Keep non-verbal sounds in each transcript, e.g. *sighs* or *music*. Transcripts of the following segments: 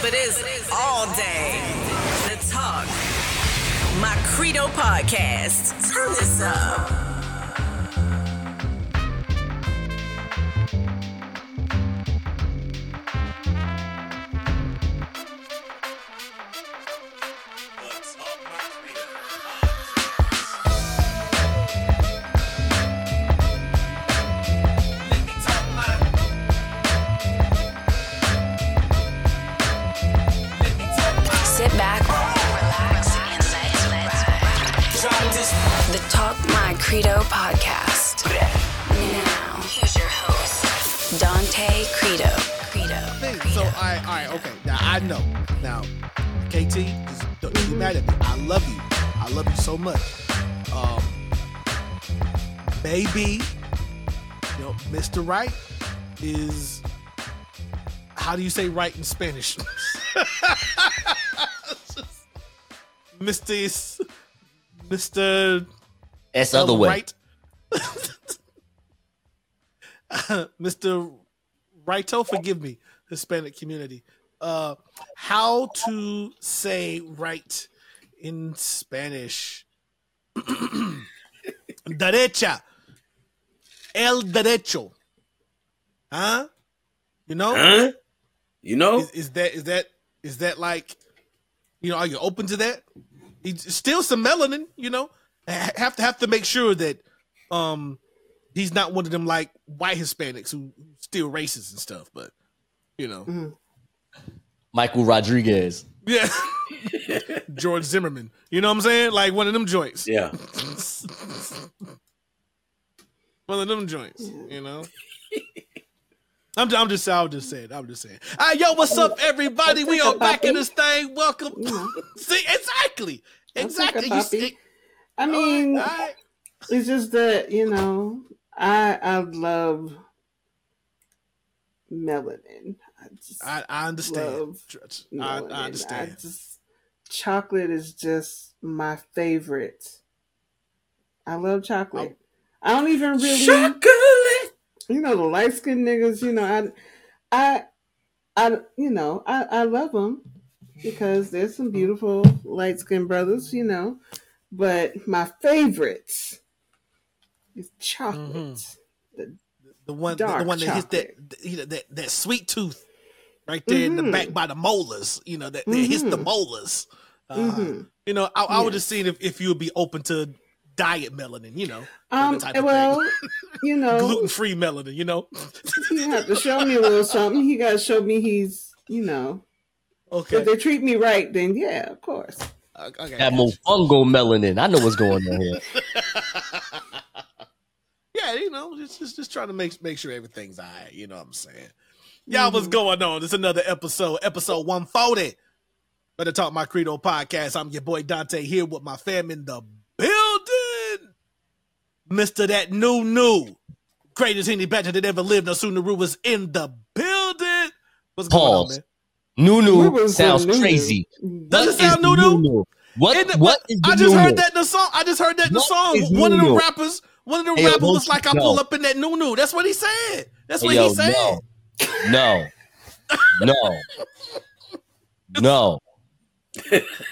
but it's all day. The Talk. My Credo podcast. Turn this up. Much. Um, baby, you know, Mr. Right is. How do you say right in Spanish? *laughs* Mr. Mr. The other way. Right. *laughs* Mr. Righto, forgive me, Hispanic community. Uh, how to say right in Spanish? Derecha. El derecho. Huh? You know? Huh? You know? Is, is that is that is that like you know are you open to that he's still some melanin you know Ha- have to have to make sure that um he's not one of them like white hispanics who who still racist and stuff but you know Michael Rodriguez. yeah *laughs* *laughs* george zimmerman you know what i'm saying like one of them joints Yeah. *laughs* one of them joints you know I'm, I'm just I'm just saying I'm just saying. All right, yo, what's up, everybody? We are back in this thing. Welcome. *laughs* See, exactly, exactly. You see, I mean, all right. it's just that you know, I I love melanin. I just I, I understand. love Tr- I, melanin. I understand. just chocolate is just my favorite. I love chocolate. I don't even really, Chocolate. you know, the light skinned niggas. You know, I, I, I, you know, I I love them because there's some beautiful light skinned brothers. You know, but my favorite is chocolate. Mm-hmm. The the one, the, dark one that hits that, you know, that that sweet tooth right there in the back by the molars. You know that, that hits the Mhm. molars. Uh, Mhm. You know, I, I was Yes. just seeing if, if you would be open to diet melanin. You know, Um, type of well, *laughs* you know, gluten free melanin. You know, *laughs* he have to show me a little something. He got to show me he's, you know, okay, if they treat me right, then yeah, of course. okay. That mofungo melanin. I know what's going on here. *laughs* yeah, you know, just, just just trying to make make sure everything's all right. You know what I'm saying? Y'all, what's going on? It's another episode, episode 140. Better Talk My Credo podcast. I'm your boy Dante here with my fam in the building. Mister that new new greatest Henny Badger that ever lived. No sooner was in the building. What's going on, Pause. man? Nunu What was the sounds crazy. Does What it sound is the Nunu? Nunu? What, Isn't it- what is the I just Nunu? heard that in the song. I just heard that in the What song. One of the rappers, one of the Hey, rappers was like, "I pull up in that new new." That's what he said. That's Hey, what yo, he said. No. No. No. No.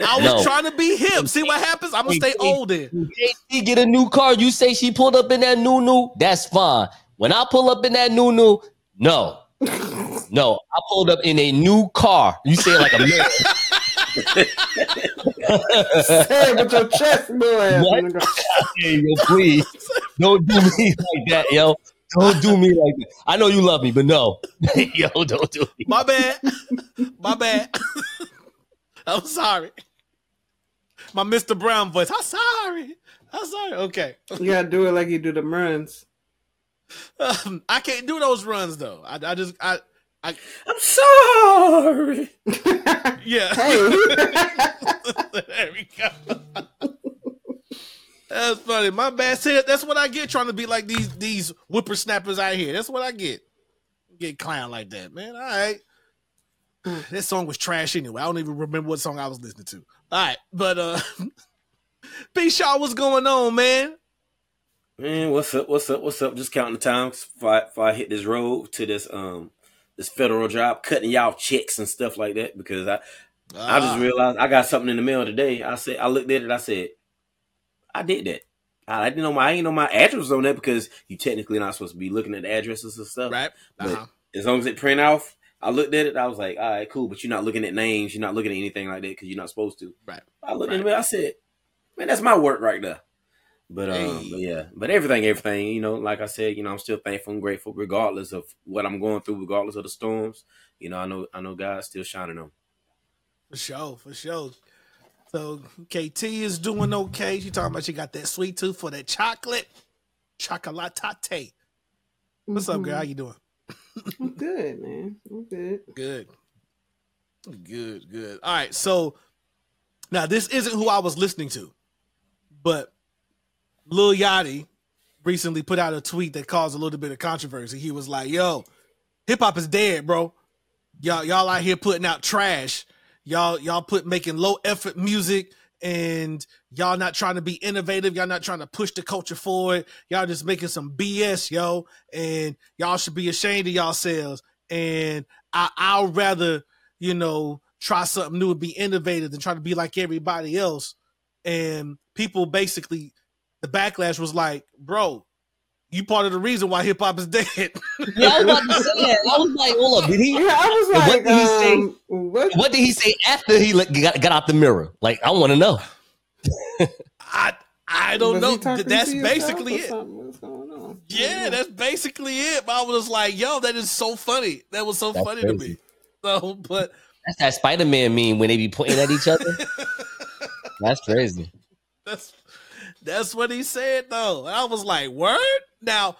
I was No. trying to be hip. See what happens? I'm gonna stay old then. When get a new car, you say she pulled up in that Nunu, that's fine. When I pull up in that new new, no. No, I pulled up in a new car. You say it like a man. Hey, with your chest, boy. What? *laughs* Hey, yo, please. Don't do me like that, yo. Don't do me like that. I know you love me, but no. *laughs* yo, don't do me. My bad. My bad. *laughs* I'm sorry. My Mr. Brown voice. I'm sorry. I'm sorry. Okay. You gotta do it like you do the runs. Um, I can't do those runs though. I, I just I I I'm sorry. *laughs* yeah. Hey. there we go. That's funny. My bad. See, that's what I get trying to be like these these whippersnappers out here. That's what I get. Get clown like that, man. All right. *sighs* That song was trash anyway. I don't even remember what song I was listening to. All right, but uh, *laughs* P. Shaw, what's going on, man? Man, what's up? What's up? What's up? Just counting the time before I, before I hit this road to this um this federal job, cutting y'all checks and stuff like that. Because I, I just Ah, realized I got something in the mail today. I said I looked at it. I said, I did that. I didn't know my I ain't know my address on that because you technically not supposed to be looking at the addresses and stuff. right. But Uh-huh. as long as it print off, I looked at it. I was like, all right, cool. But you're not looking at names. You're not looking at anything like that because you're not supposed to. Right. I looked Right. at it. I said, man, that's my work right there. But um, Hey. but yeah, but everything, everything, you know, like I said, you know, I'm still thankful and grateful, regardless of what I'm going through, regardless of the storms. You know, I know, I know, God's still shining on. me. For sure, for sure. So KT is doing okay. She talking about she got that sweet tooth for that chocolate, chocolatate. What's up, girl? How Mhm. you doing? *laughs* I'm good, man. I'm good. Good, good, good. All right. So now this isn't who I was listening to, but Lil Yachty recently put out a tweet that caused a little bit of controversy. He was like, "Yo, hip hop is dead, bro. Y'all, y'all out here putting out trash. Y'all, y'all put making low effort music." And y'all not trying to be innovative. Y'all not trying to push the culture forward. Y'all just making some BS, yo. And y'all should be ashamed of y'all yourselves. And I, I'd rather, you know, try something new and be innovative than try to be like everybody else. And people basically, the backlash was like, bro, you part of the reason why hip hop is dead. *laughs* Yeah, I was about to say that. I was like, hold up, did he? Yeah, I was And what like, did he say? um, what? What did he say after he got, got out the mirror? Like, I want to know. I I don't was know. he talking Th- That's basically it. something? What's? Yeah, that's basically it. But I was like, yo, that is so funny. That was so That's funny to me. So, but That's that Spider Man meme when they be pointing at each other. *laughs* That's crazy. That's that's what he said though. I was like, word? Now,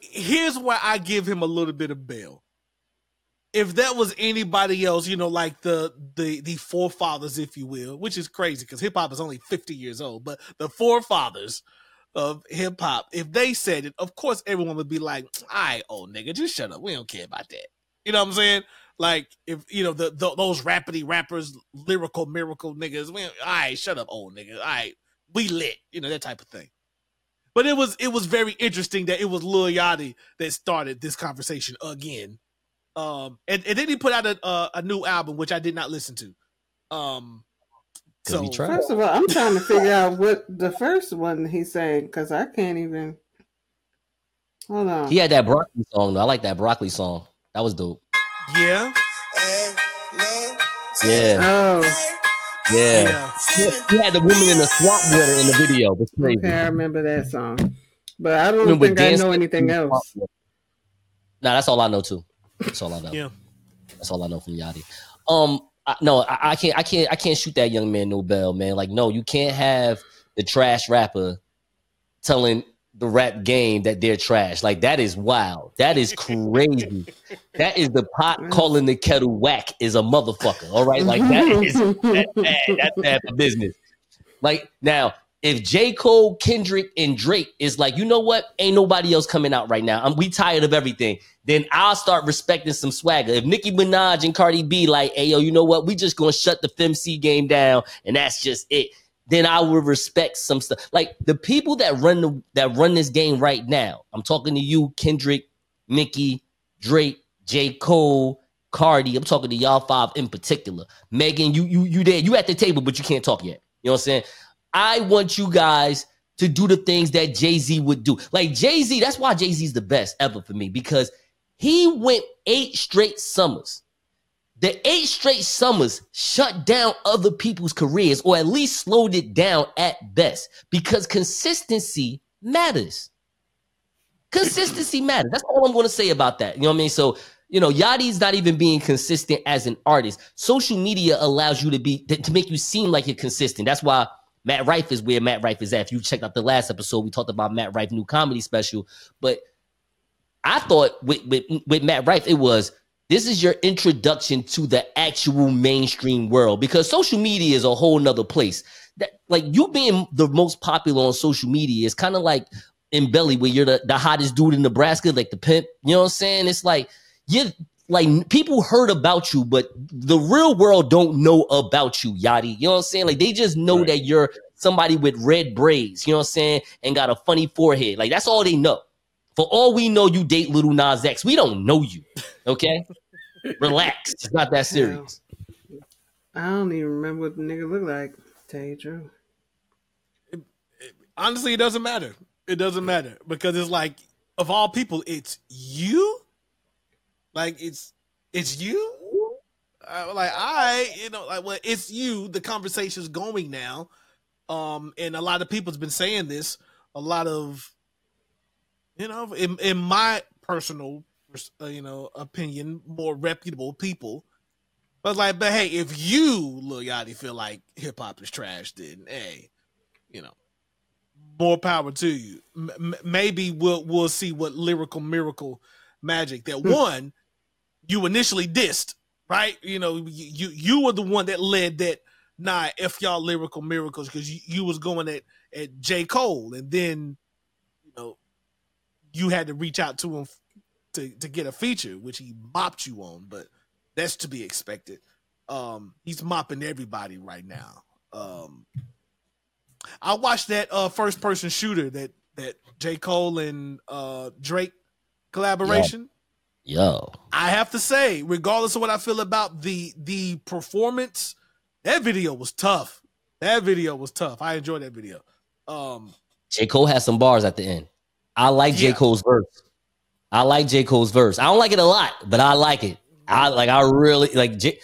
here's where I give him a little bit of bail. If that was anybody else, you know, like the the the forefathers, if you will, which is crazy because hip hop is only 50 years old, but the forefathers of hip hop, if they said it, of course everyone would be like, all right, old nigga, just shut up. We don't care about that. You know what I'm saying? Like if you know the, the those rapidy rappers, lyrical miracle niggas, we, all right, shut up, old nigga. All right, we lit, you know that type of thing. But it was it was very interesting that it was Lil Yachty that started this conversation again. Um, and, and then he put out a, a a new album which I did not listen to. Um, 'Cause so. First of all, I'm trying to figure out what the first one he's saying because I can't even. Hold on. He had that broccoli song though. I like that broccoli song. That was dope. yeah, Yeah, Oh, yeah. yeah, He had the woman in the swamp water in the video. It's crazy. okay, I remember that song, but I don't Remember think I know anything else. water. Nah, that's all I know too. That's all I know. yeah. That's all I know from Yachty. Um, I, no, I, I can't, I can't, I can't shoot that young man no bell, man. Like, no, you can't have the trash rapper telling the rap game that they're trash. Like, that is wild. That is crazy. that is the pot *laughs* calling the kettle whack is a motherfucker. All right, like that is *laughs* that's bad. That's bad for business. Like now, if J. Cole, Kendrick, and Drake is like, you know what? Ain't nobody else coming out right now. I'm we tired of everything. Then I'll start respecting some swagger. If Nicki Minaj and Cardi B like, hey yo, you know what? We just gonna shut the FMC game down, and that's just it. Then I will respect some stuff. Like the people that run the that run this game right now. I'm talking to you, Kendrick, Nicki, Drake, J. Cole, Cardi. I'm talking to y'all five in particular. Megan, you you you there? You at the table, but you can't talk yet. You know what I'm saying? I want you guys to do the things that Jay Z would do. Like Jay Z, that's why Jay-Z's the best ever for me because he went eight straight summers. The eight straight summers shut down other people's careers or at least slowed it down at best because consistency matters. Consistency matters. That's all I'm going to say about that. You know what I mean? So, you know, Yachty's not even being consistent as an artist. Social media allows you to be to, make you seem like you're consistent. That's why Matt Rife is where Matt Rife is at. If you checked out the last episode, we talked about Matt Rife new comedy special. But I thought with with, with Matt Rife, it was this is your introduction to the actual mainstream world because social media is a whole nother place. That like you being the most popular on social media is kind of like in Belly where you're the, the hottest dude in Nebraska, like the pimp. You know what I'm saying? It's like you like people heard about you, but the real world don't know about you, Yachty You know what I'm saying? Like they just know Right. that you're somebody with red braids, you know what I'm saying, and got a funny forehead. Like that's all they know. For all we know, you date Lil Nas X. We don't know you. Okay. *laughs* Relax. It's not that serious. I don't even remember what the nigga looked like. Tell you the truth. Honestly, it doesn't matter. It doesn't matter because it's like of all people, it's you. Like it's it's you. Uh, like I, you know, like well, it's you. The conversation's going now, um, and a lot of people's been saying this. A lot of, you know, in in my personal, uh, you know, opinion, more reputable people. But like, but hey, if you, Lil Yachty, feel like hip hop is trash, then hey, you know, more power to you. M- maybe we'll we'll see what lyrical miracle magic that one you initially dissed, right? You know, you you, were the one that led that. Nah, if y'all lyrical miracles because you, you was going at at J Cole, and then you had to reach out to him to to get a feature, which he mopped you on, but that's to be expected. Um, he's mopping everybody right now. Um, I watched that uh first person shooter that that J Cole and uh Drake collaboration. Yo. I have to say, regardless of what I feel about the the performance, that video was tough. That video was tough. I enjoyed that video. Um, J. Cole has some bars at the end. I like J. Cole's verse. I like J. Cole's verse. I don't like it a lot, but I like it. I like I really like J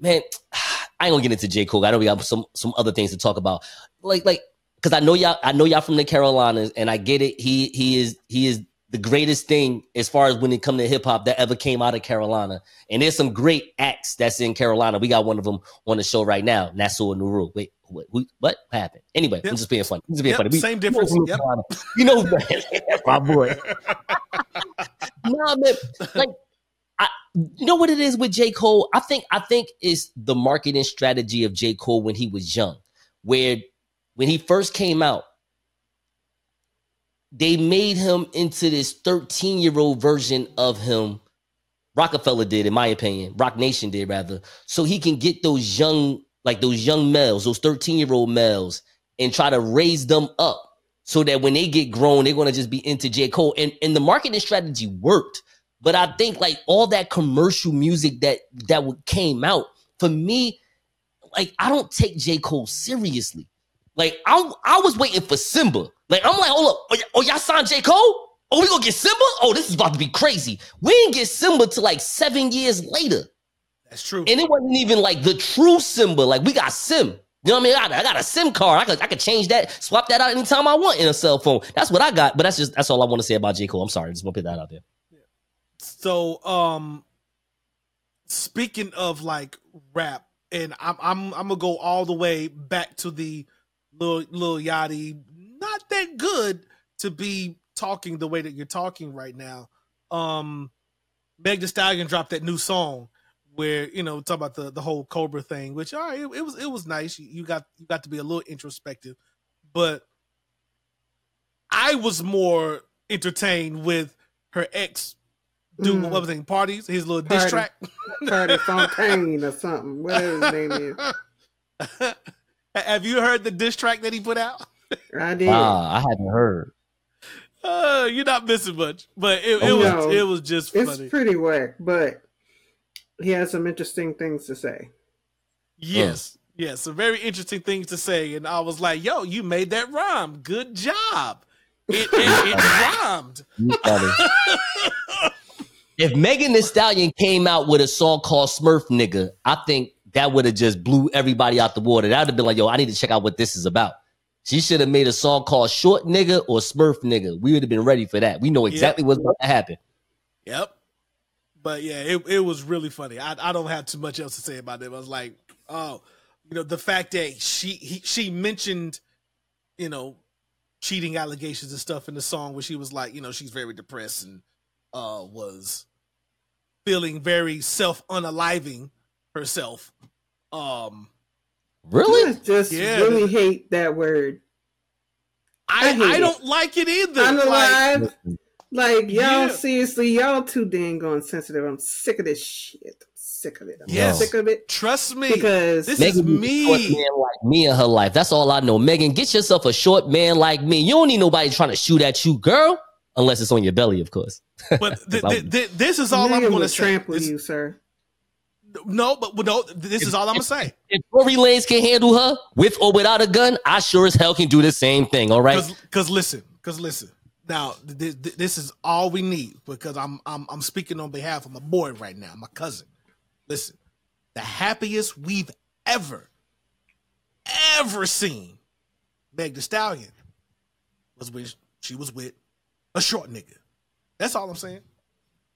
man, *sighs* I ain't gonna get into J. Cole. I know we got some some other things to talk about. Like like because I know y'all I know y'all from the Carolinas and I get it. He he is he is the greatest thing as far as when it come to hip hop that ever came out of Carolina. And there's some great acts that's in Carolina. We got one of them on the show right now, Nassau Nuru. Wait, what, what happened? Anyway, Yep. I'm just being funny. I'm just being Yep, funny. We- same we difference. know Yep. You know, *laughs* my boy. *laughs* no, man, like I, you know what it is with J. Cole? I think I think it's the marketing strategy of J. Cole when he was young, where when he first came out, they made him into this 13 year old version of him. Roc-A-Fella did, in my opinion. Roc Nation did rather, so he can get those young, like those young males, those 13 year old males, and try to raise them up so that when they get grown, they're gonna just be into J. Cole. And and the marketing strategy worked. But I think like all that commercial music that that came out for me, like I don't take J. Cole seriously. Like I I was waiting for Simba. Like I'm like, hold up, oh, y- oh y'all signed J. Cole? Oh, we gonna get Simba? Oh, this is about to be crazy. We didn't get Simba till like seven years later. that's true. And it wasn't even like the true Simba. Like we got Sim. You know what I mean? I got, I got a SIM card. I could I could change that, swap that out anytime I want in a cell phone. That's what I got. But that's just that's all I want to say about J. Cole. I'm sorry. Just want to put that out there. So, um, speaking of like rap, and I'm I'm I'm gonna go all the way back to the little Lil Yachty. Not that good to be talking the way that you're talking right now. Um, Meg Thee Stallion dropped that new song where you know talk about the the whole Cobra thing, which all right, it, it was it was nice. You, you got you got to be a little introspective, but I was more entertained with her ex do Mm. what was it, parties, his little diss Party. track. Pardi Fontaine or *laughs* something. Whatever his name is. *laughs* Have you heard the diss track that he put out? *laughs* I did. Ah, I haven't heard. Uh, you're not missing much, but it, it Oh, was no. it was just it's funny. pretty whack, but he has some interesting things to say. Yes, yes, some very interesting things to say, and I was like, "Yo, you made that rhyme. Good job. It it, it *laughs* rhymed." If Megan Thee Stallion came out with a song called Smurf Nigga, I think that would have just blew everybody out the water. That would have been like, yo, I need to check out what this is about. She should have made a song called Short Nigga or Smurf Nigga. We would have been ready for that. We know exactly what's about to happen. Yep. But yeah, it, it was really funny. I, I don't have too much else to say about it. I was like, oh, you know, the fact that she he, she mentioned, you know, cheating allegations and stuff in the song where she was like, you know, she's very depressed and uh was feeling very self unaliving herself. Um Really? I just Yeah. really hate that word. I I I, don't like it either. Like, Unalive. Like, y'all, Yeah. seriously, y'all too dang on sensitive. I'm sick of this shit. Sick of it. I'm Yes. sick of it trust me. because This is Megan needs a short me. man like me in her life. That's all I know. Megan, get yourself a short man like me. You don't need nobody trying to shoot at you, girl. Unless it's on your belly, of course. But *laughs* th- th- th- this is all I'm going to will say. trample This- you, sir. No, but no. This is all I'm gonna say. If Tory Lanez can handle her with or without a gun, I sure as hell can do the same thing. All right. Cause, cause listen, cause listen. Now th- th- this is all we need because I'm I'm I'm speaking on behalf of my boy right now, my cousin. Listen, the happiest we've ever ever seen Meg Thee Stallion was when she was with a short nigga. That's all I'm saying.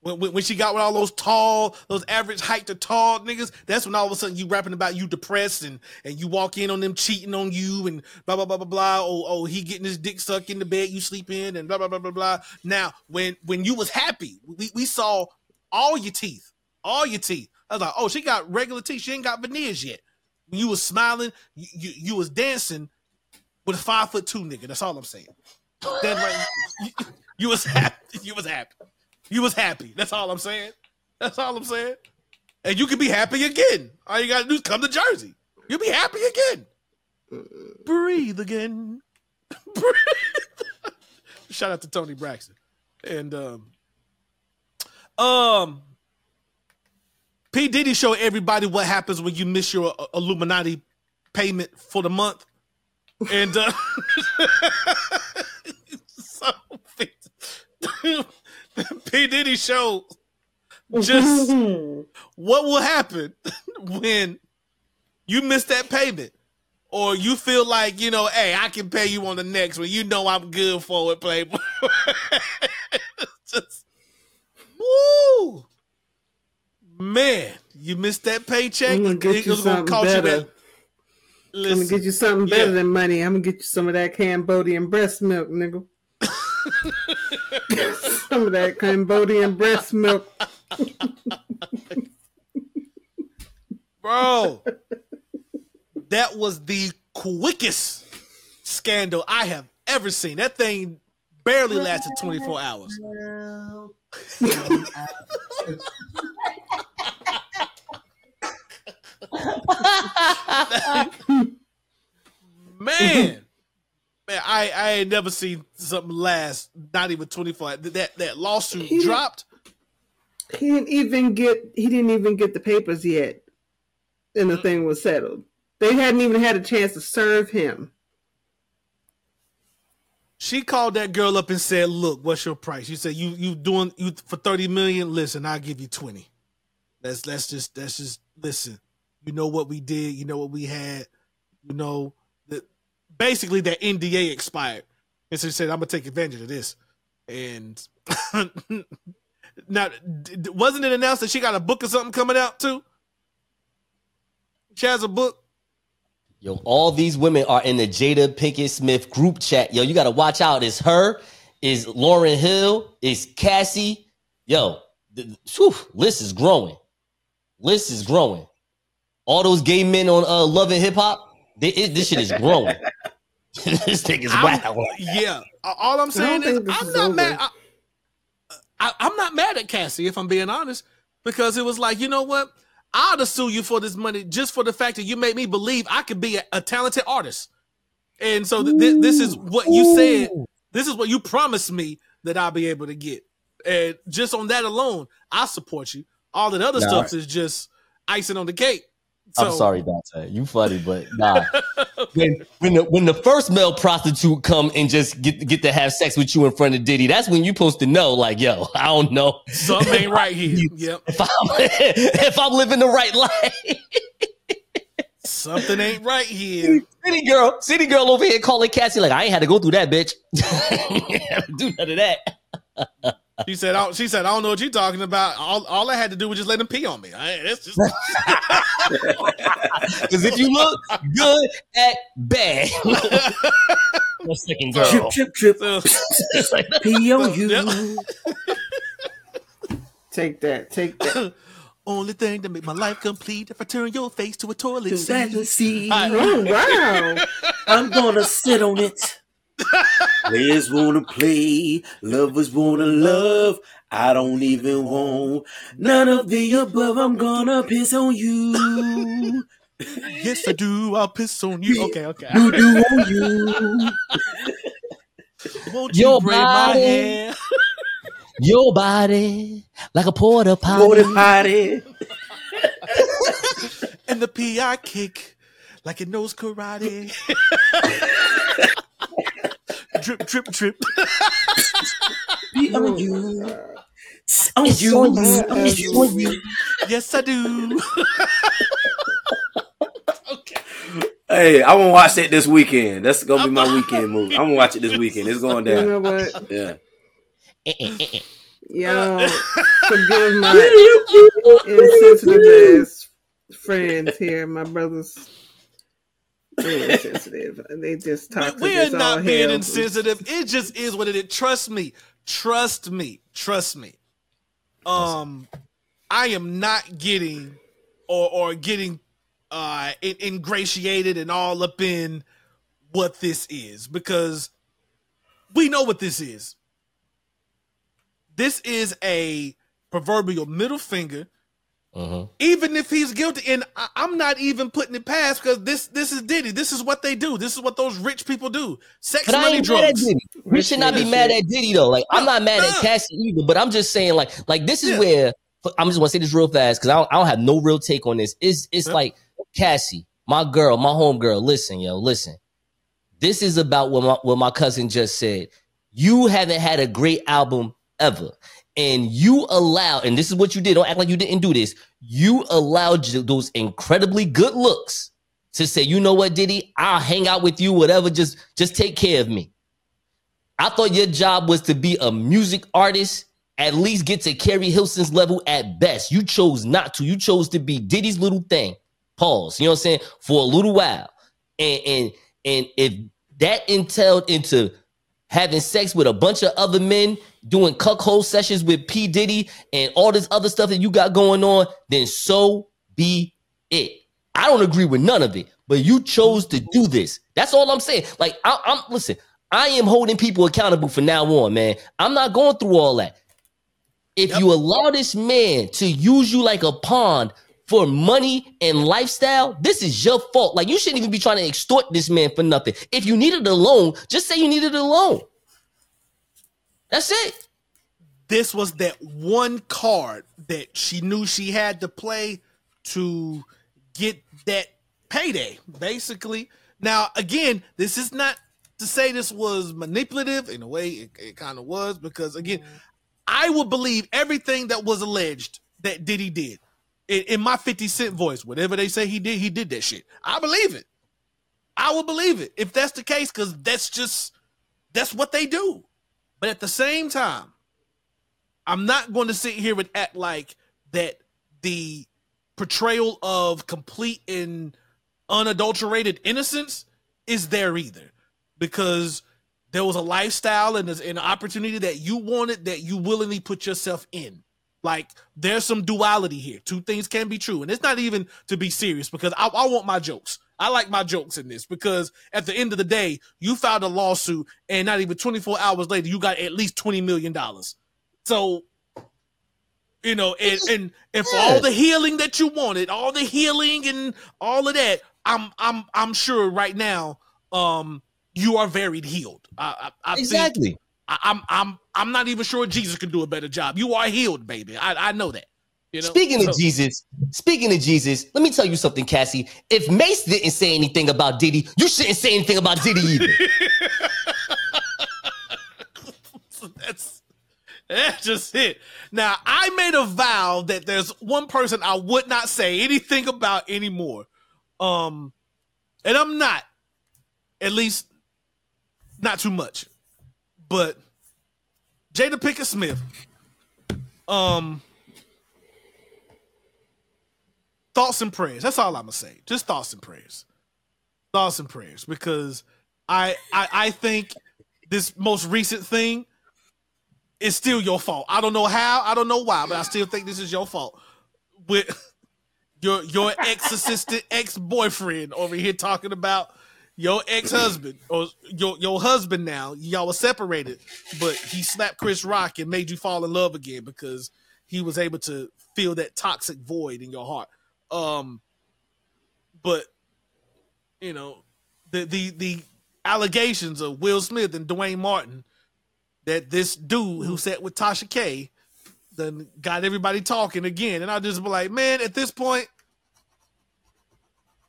When, when, she got with all those tall, those average height to tall niggas, that's when all of a sudden you rapping about you depressed and and you walk in on them cheating on you and blah blah blah blah blah. Oh oh, he getting his dick sucked in the bed you sleep in and blah blah blah blah blah. Now when when you was happy, we we saw all your teeth, all your teeth. I was like, oh, she got regular teeth. She ain't got veneers yet. You was smiling, you you, you was dancing with a five foot two nigga. That's all I'm saying. Then right, you, you was happy. You was happy. You was happy. That's all I'm saying. That's all I'm saying. And you can be happy again. All you gotta do is come to Jersey. You'll be happy again. Breathe again. *laughs* Breathe. Shout out to Toni Braxton. And um um P. Diddy show everybody what happens when you miss your uh, Illuminati payment for the month. And uh *laughs* so *laughs* *laughs* P. Diddy show just *laughs* what will happen *laughs* when you miss that payment. Or you feel like, you know, hey, I can pay you on the next one. You know I'm good for it, Playboy. just woo. Man, you missed that paycheck. I'm gonna get you something cost you better. that. I'm gonna get you something better yeah. than money. I'm gonna get you some of that Cambodian breast milk, nigga. *laughs* some of that Cambodian breast milk. bro. that was the quickest scandal I have ever seen. That thing barely lasted 24 hours. *laughs* Man. Man, I, I ain't never seen something last not even 24 that that lawsuit dropped. He didn't even get he didn't even get the papers yet. And the thing was settled. They hadn't even had a chance to serve him. She called that girl up and said, "Look, what's your price?" You said, "You you doing you for thirty million? Listen, I'll give you twenty. Let's let's just let's just listen. You know what we did. You know what we had. You know that basically that NDA expired, and so she said, "I'm gonna take advantage of this." And *laughs* now, wasn't it announced that she got a book or something coming out too? She has a book. Yo, all these women are in the Jada Pinkett Smith group chat. Yo, you gotta watch out. It's her, is Lauryn Hill, is Cassie. Yo, the, whew, list is growing. List is growing. All those gay men on uh, Love and Hip Hop, this shit is growing. *laughs* this thing is I'm- wild. Yeah. All I'm saying is I'm is not over. mad. I, I, I'm not mad at Cassie if I'm being honest, because it was like, you know what? I'd sue you for this money just for the fact that you made me believe I could be a, a talented artist. And so th- th- this is what you said. This is what you promised me that I'll be able to get. And just on that alone, I support you. All that other Nah. stuff is just icing on the cake. I'm So- sorry, Dante. You funny, but nah. *laughs* when when the when the first male prostitute come and just get get to have sex with you in front of Diddy, that's when you supposed to know, like, yo, I don't know Something ain't right here. Yep. if I'm *laughs* if I'm living the right life. Something ain't right here. City girl, city girl over here calling Cassie like I ain't had to go through that, bitch. *laughs* Ain't had to do none of that. She said, I, "She said I don't know what you're talking about. All, all I had to do was just let him pee on me. I, that's just *laughs* Because if you look good at bad, *laughs* the second girl. Trip, trip, trip. uh, P on you. Yep. Take that, take that. *laughs* only thing that make my life complete if I turn your face to a toilet seat. Fantasy. I- Oh wow. I'm gonna sit on it. Players wanna play, lovers wanna love. I don't even want none of the above. I'm gonna piss on you. Yes, I do. I'll piss on you. Okay, okay. Do do on you. Won't you Your braid my body. hair? Your body like a porta potty. Porta potty. and the PI kick like it knows karate. *laughs* drip, drip, drip. Be on you. On It's you. on you. It's you. on you. yes, I do. okay. *laughs* Hey, I want to watch that this weekend. That's gonna be my weekend movie. I'm gonna watch it this weekend. It's going down. You down. know what? Yeah. Eh, eh, eh, eh. Y'all *laughs* forgive my *laughs* insensitive ass friends here, my brothers. Insensitive. They just talk. We, we are not being insensitive. It just is what it is. Trust me. Trust me. Trust me. Um, I am not getting or or getting uh in, ingratiated and all up in what this is because we know what this is. This is a proverbial middle finger Mhm. even if he's guilty and I, i'm not even putting it past because this this is diddy this is what they do this is what those rich people do sex But money ain't mad at drugs Diddy. We should not be mad nigga at Diddy though. Like I'm not mad at Cassie either. But I'm just saying, like, like this is Yeah. where I'm just want to say this real fast because I don't, I don't have no real take on this. It's it's Yeah. like Cassie, my girl, my home girl. Listen, yo, listen. This is about what my what my cousin just said. You haven't had a great album ever. And you allowed, and this is what you did. Don't act like you didn't do this. You allowed those incredibly good looks to say, you know what, Diddy, I'll hang out with you, whatever. Just, just take care of me. I thought your job was to be a music artist, at least get to Keri Hilson's level at best. You chose not to. You chose to be Diddy's little thing. Pause. You know what I'm saying? For a little while. And and and if that entailed into having sex with a bunch of other men, doing cuckold sessions with P. Diddy and all this other stuff that you got going on, then so be it. I don't agree with none of it, but you chose to do this. That's all I'm saying. Like, I, I'm listen, I am holding people accountable from now on, man. I'm not going through all that. If Yep. you allow this man to use you like a pawn for money and lifestyle, this is your fault. Like, you shouldn't even be trying to extort this man for nothing. If you needed a loan, just say you needed a loan. That's it. this was that one card that she knew she had to play to get that payday basically. Now again this is not to say this was manipulative in a way it, it kind of was because again i would believe everything that was alleged that diddy did in, in my 50 cent voice. Whatever they say he did he did that shit. I believe it. I would believe it if that's the case because that's just that's what they do but at the same time I'm not going to sit here and act like that the portrayal of complete and unadulterated innocence is there either. Because there was a lifestyle and an opportunity that you wanted that you willingly put yourself in. Like there's some duality here. Two things can be true. And it's not even to be serious because I, I want my jokes i like my jokes in this because at the end of the day you filed a lawsuit and not even 24 hours later you got at least 20 million dollars so, you know, and and and for all the healing that you wanted, all the healing and all of that, I'm I'm I'm sure right now, um, you are very healed. I, I, I think- Exactly. I, I'm I'm I'm not even sure Jesus can do a better job. You are healed, baby. I I know that. You know. Speaking So- of Jesus, speaking of Jesus, let me tell you something, Cassie. If Mase didn't say anything about Diddy, you shouldn't say anything about Diddy either. *laughs* that's that's just it. Now I made a vow that there's one person I would not say anything about anymore. Um, and I'm not, at least not too much. But Jada Pinkett Smith, um, thoughts and prayers. That's all I'm gonna say. Just thoughts and prayers. Thoughts and prayers, because I I, I think this most recent thing is still your fault. I don't know how, I don't know why, but I still think this is your fault. With *laughs* your your ex assistant ex boyfriend over here talking about your ex husband or your your husband now. Y'all were separated, but he slapped Chris Rock and made you fall in love again because he was able to fill that toxic void in your heart. Um, but you know the the the allegations of Will Smith and Duane Martin that this dude who sat with Tasha K then got everybody talking again. And I just be like, man, at this point,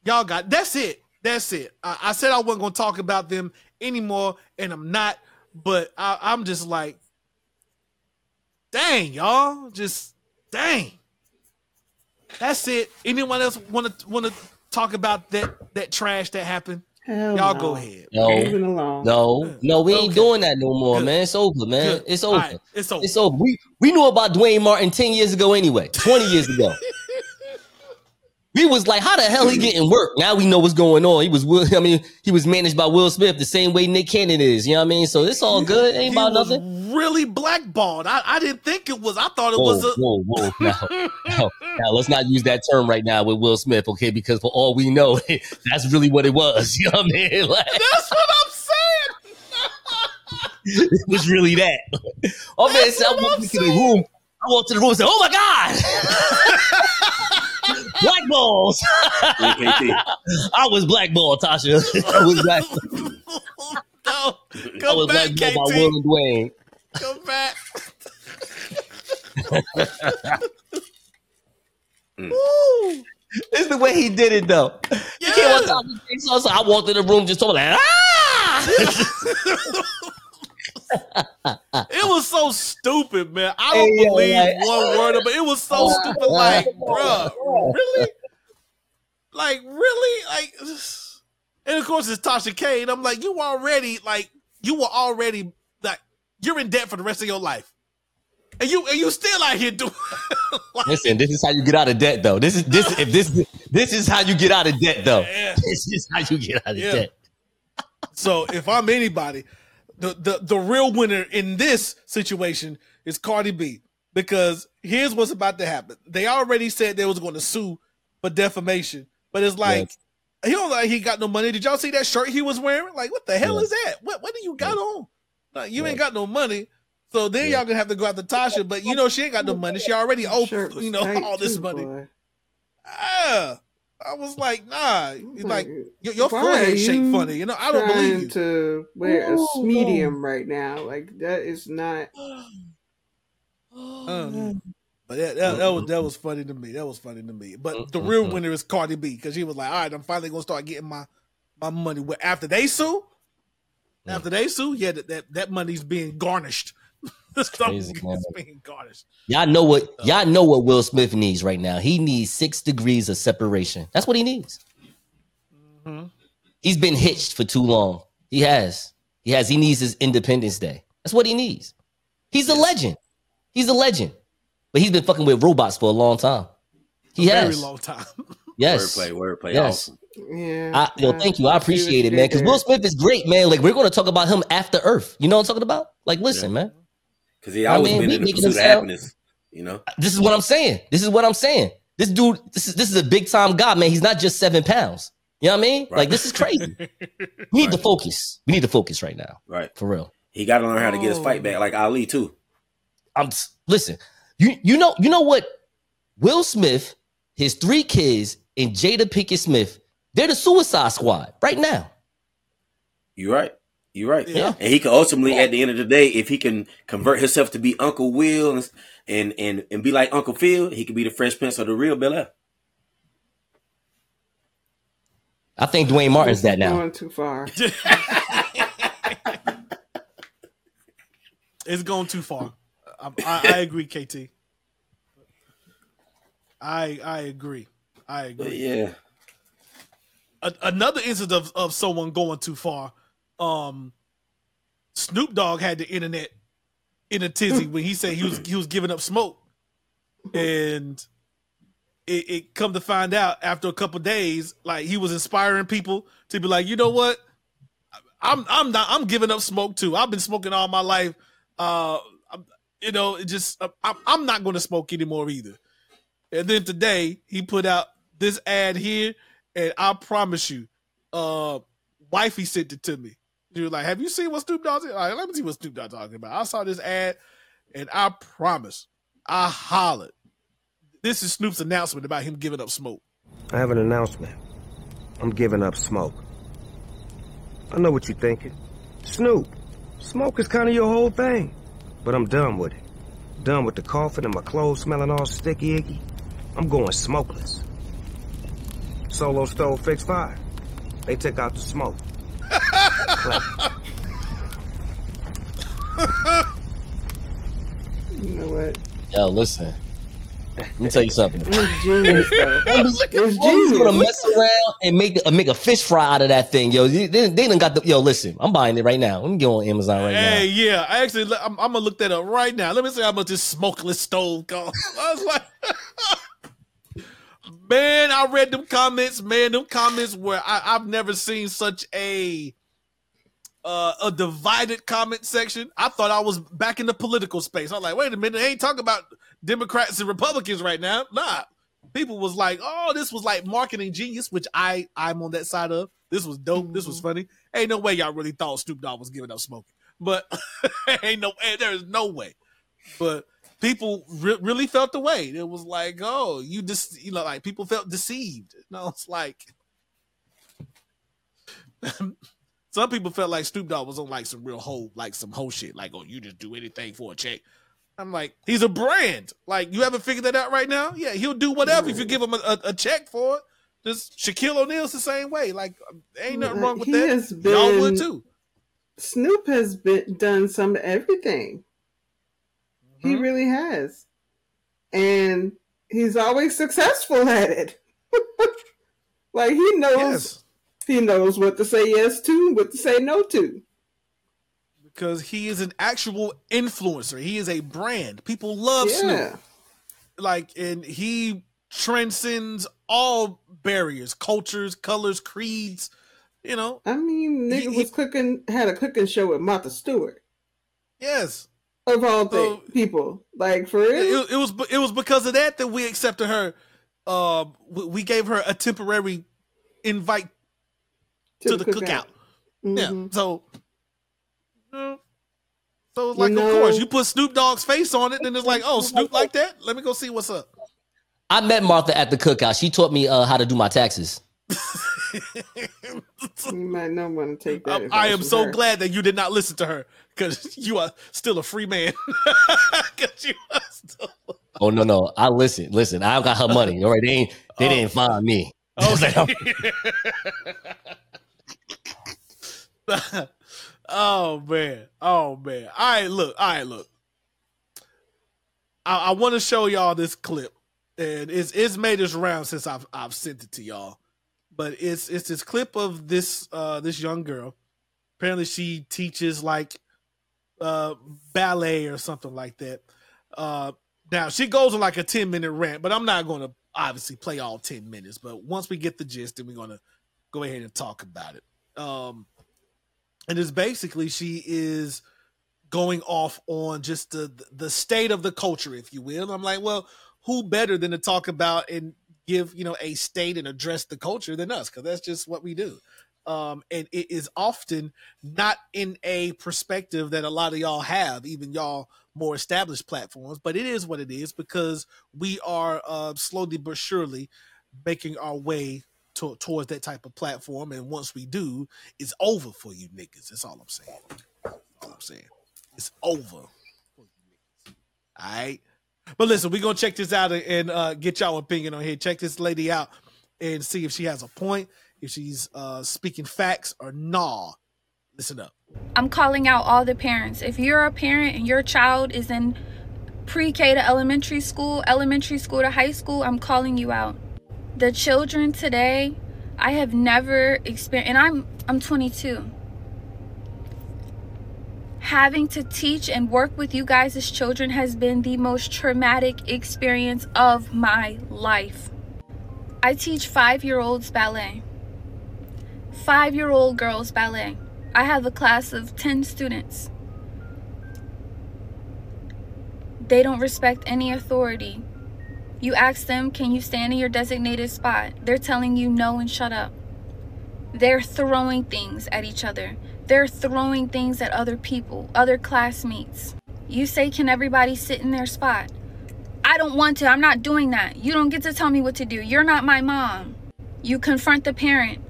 y'all got that's it. That's it. I, I said I wasn't gonna talk about them anymore, and I'm not. But I, I'm just like, dang, y'all, just dang. That's it. Anyone else want to want to talk about that that trash that happened? Hell Y'all no. go ahead. No, no, no. We ain't Okay. doing that no more, Good. man. It's over, man. Good. It's over. right, It's over. It's over. We we knew about Duane Martin ten years ago anyway. Twenty years ago. *laughs* We was like, how the hell he getting work? Now we know what's going on. He was, Will- *laughs* I mean, he was managed by Will Smith the same way Nick Cannon is. You know what I mean? So it's all good. Ain't He about was nothing. really blackballed. I, I didn't think it was. I thought it Whoa, was a. whoa, whoa! *laughs* Now, now, let's not use that term right now with Will Smith, okay? Because for all we know, *laughs* that's really what it was. You know what I mean? Like, That's what I'm saying. it was really that. Oh man, so I walked into the room. I walked to the room and said, "Oh my god, black balls!" I was blackballed, Tasha. I was black. no, *laughs* I was back, blackballed by Will KT. and Duane. Come back. Mm. Woo. It's the way he did it, though. He came on top of the so- so I walked in the room just talking like, ah! *laughs* It was so stupid, man. I don't yo, believe like- one word of it. It was so *laughs* stupid. Like, bruh, really? Like, really? Like, *sighs* and of course it's Tasha K. And I'm like, you already like, you were already like, you're in debt for the rest of your life, and you and you still out here doing. *laughs* like, Listen, this is how you get out of debt, though. This is this if this this is how you get out of debt, though. Yeah. *laughs* This is how you get out of Yeah. debt. So if I'm anybody, the, the the real winner in this situation is Cardi B because here's what's about to happen. They already said they was going to sue for defamation, but it's like Yes. he don't like he got no money. Did y'all see that shirt he was wearing? Like what the hell Yeah. is that? What what do you got on? Like, you ain't got no money. So then Yeah. y'all gonna have to go after Tasha, but you know she ain't got no money. She already owed Shirt you know all this too, money. boy. Ah, I was like, nah. He's like your, your why forehead are shake funny. You know I don't believe you. to wear a Ooh, medium right now. Like that is not. *sighs* Uh, but that, that, that was that was funny to me. That was funny to me. But the real winner is Cardi B because she was like, "All right, I'm finally gonna start getting my my money." After they sue, after they sue, yeah, that that, that money's being garnished. *laughs* That's crazy, man. being garnished. Y'all know what y'all know what Will Smith needs right now. He needs six degrees of separation. That's what he needs. Mhm. He's been hitched for too long. He has. He has. He needs his Independence Day. That's what he needs. He's a legend. He's a legend. But he's been fucking with robots for a long time. He Very has. Very long time. *laughs* Yes. Wordplay, wordplay. Yes. Awesome. Yeah. I, yo, thank you. I appreciate it, man. Because. Will Smith is great, man. Like we're going to talk about him after Earth. You know what I'm talking about? Like, listen, man. Because he I always mean, been in the making pursuit of happiness. You know? This is what I'm saying. This is what I'm saying. This dude, this is this is a big time guy, man. He's not just seven pounds. You know what I mean? Right. Like this is crazy. *laughs* We need to focus. We need to focus right now, Right. for real. He got to learn how to get his Oh. fight back, like Ali too. I'm listen. You you know you know what? Will Smith, his three kids, and Jada Pinkett Smith, they're the Suicide Squad right now. You right. You right. Yeah. And he can ultimately, at the end of the day, if he can convert himself to be Uncle Will and and and, and be like Uncle Phil, he could be the Fresh Prince of the real Bel Air. I think Duane Martin's that now. Going too far. *laughs* It's going too far. I, I, I agree, KT. I I agree. I But agree. yeah. a, another instance of, of someone going too far. Um, Snoop Dogg had the internet in a tizzy when he said he was he was giving up smoke, and it, it come to find out after a couple days, like he was inspiring people to be like, you know what, I'm I'm not I'm giving up smoke too. I've been smoking all my life. Uh, you know, it just I'm I'm not going to smoke anymore either. And then today he put out this ad here, and I promise you, uh, wifey sent it to me. Was like, "Have you seen what Snoop Dogg's?" Like, let me see what Snoop Dogg talking about. I saw this ad, and I promise, I hollered. This is Snoop's announcement about him giving up smoke. I have an announcement. I'm giving up smoke. I know what you're thinking. Snoop, smoke is kind of your whole thing. But I'm done with it. Done with the coughing and my clothes smelling all sticky icky. I'm going smokeless. Solo Stove fix five. They took out the smoke. You know what? Yo, listen. Let me tell you something. It's genius, though. *laughs* It's He's gonna mess around and make the, uh, make a fish fry out of that thing, yo. They, they, they done got the yo. Listen, I'm buying it right now. Let me go on Amazon right now. Hey, yeah. I actually, I'm, I'm gonna look that up right now. Let me see how much this smokeless stove costs. *laughs* I was like, *laughs* man, I read them comments. Man, them comments where I, I've never seen such a uh, a divided comment section. I thought I was back in the political space. I'm like, wait a minute, they ain't talking about Democrats and Republicans right now. Nah. People was like, oh, this was like marketing genius, which I I'm on that side of. This was dope. This was funny. Ain't no way y'all really thought Snoop Dogg was giving up smoking, but *laughs* ain't no there is no way. But people re- really felt the way. It was like, oh, you just you know, like people felt deceived. *laughs* No, it's like *laughs* some people felt like Snoop Dogg was on like some real whole like some whole shit. Like, oh, you just do anything for a check. I'm like, he's a brand. Like, you haven't figured that out right now? Yeah, he'll do whatever if you give him a, a, a check for it. Just Shaquille O'Neal's the same way. Like, ain't nothing wrong with He that. has Y'all would been- too. Snoop has been done some everything. He Mhm. really has. And he's always successful at it. *laughs* like he knows Yes, he knows what to say yes to, what to say no to. because he is an actual influencer. He is a brand. People love Snoop. Like and he transcends all barriers cultures colors creeds you know I mean, nigga he- was cooking had a cooking show with Martha Stewart. yes Of all So- the people. Like for real. it, it was it was because of that that we accepted her uh, we- we gave her a temporary invite to, the, cookout, yeah Mhm. so uh, so it's You like of course you put snoop dogg's face on it and it's like oh snoop like that let me go see what's up I met Martha at the cookout. She taught me uh, how to do my taxes. You might not want to take that. I, I am so her. glad that you did not listen to her because you are still a free man. *laughs* you are still- Oh no, no. I listen, listen. I got her money. All right, they ain't they Oh. didn't find me. Okay. *laughs* *laughs* *laughs* oh man. Oh man. All right, look. All right, look. I, I want to show y'all this clip, and it's it's made its round since I've I've sent it to y'all. But it's it's this clip of this uh this young girl. Apparently, she teaches like uh ballet or something like that. Uh, now she goes on like a 10 minute rant, but I'm not going to obviously play all 10 minutes. But once we get the gist, then we're going to go ahead and talk about it. Um, and it's basically she is going off on just the the state of the culture, if you will. I'm like, well, who better than to talk about and give you know a state and address the culture than us? Because that's just what we do. Um, and it is often not in a perspective that a lot of y'all have, even y'all more established platforms, but it is what it is because we are uh, slowly but surely making our way to, towards that type of platform. And once we do, it's over for you niggas. That's all I'm saying. All I'm saying. It's over. All right. But listen, we're gonna check this out and, uh, get y'all opinion on here. Check this lady out and see if she has a point, if she's uh, speaking facts or nah. Listen up. I'm calling out all the parents. If you're a parent and your child is in pre K to elementary school, elementary school to high school, I'm calling you out. The children today, I have never experienced, and I'm I'm 22. Having to teach and work with you guys as children has been the most traumatic experience of my life. I teach five year olds ballet, five year old girls ballet. I have a class of 10 students. They don't respect any authority. You ask them, can you stand in your designated spot? They're telling you no and shut up. They're throwing things at each other. They're throwing things at other people, other classmates. You say, can everybody sit in their spot? I don't want to. I'm not doing that. You don't get to tell me what to do. You're not my mom. You confront the parent.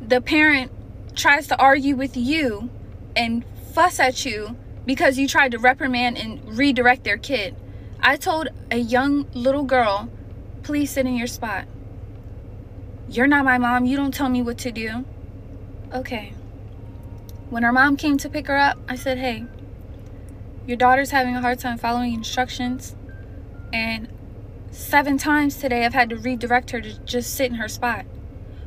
The parent tries to argue with you and fuss at you because you tried to reprimand and redirect their kid. I told a young little girl, please sit in your spot. You're not my mom. You don't tell me what to do. Okay. When her mom came to pick her up, I said, Hey, your daughter's having a hard time following instructions. And seven times today, I've had to redirect her to just sit in her spot.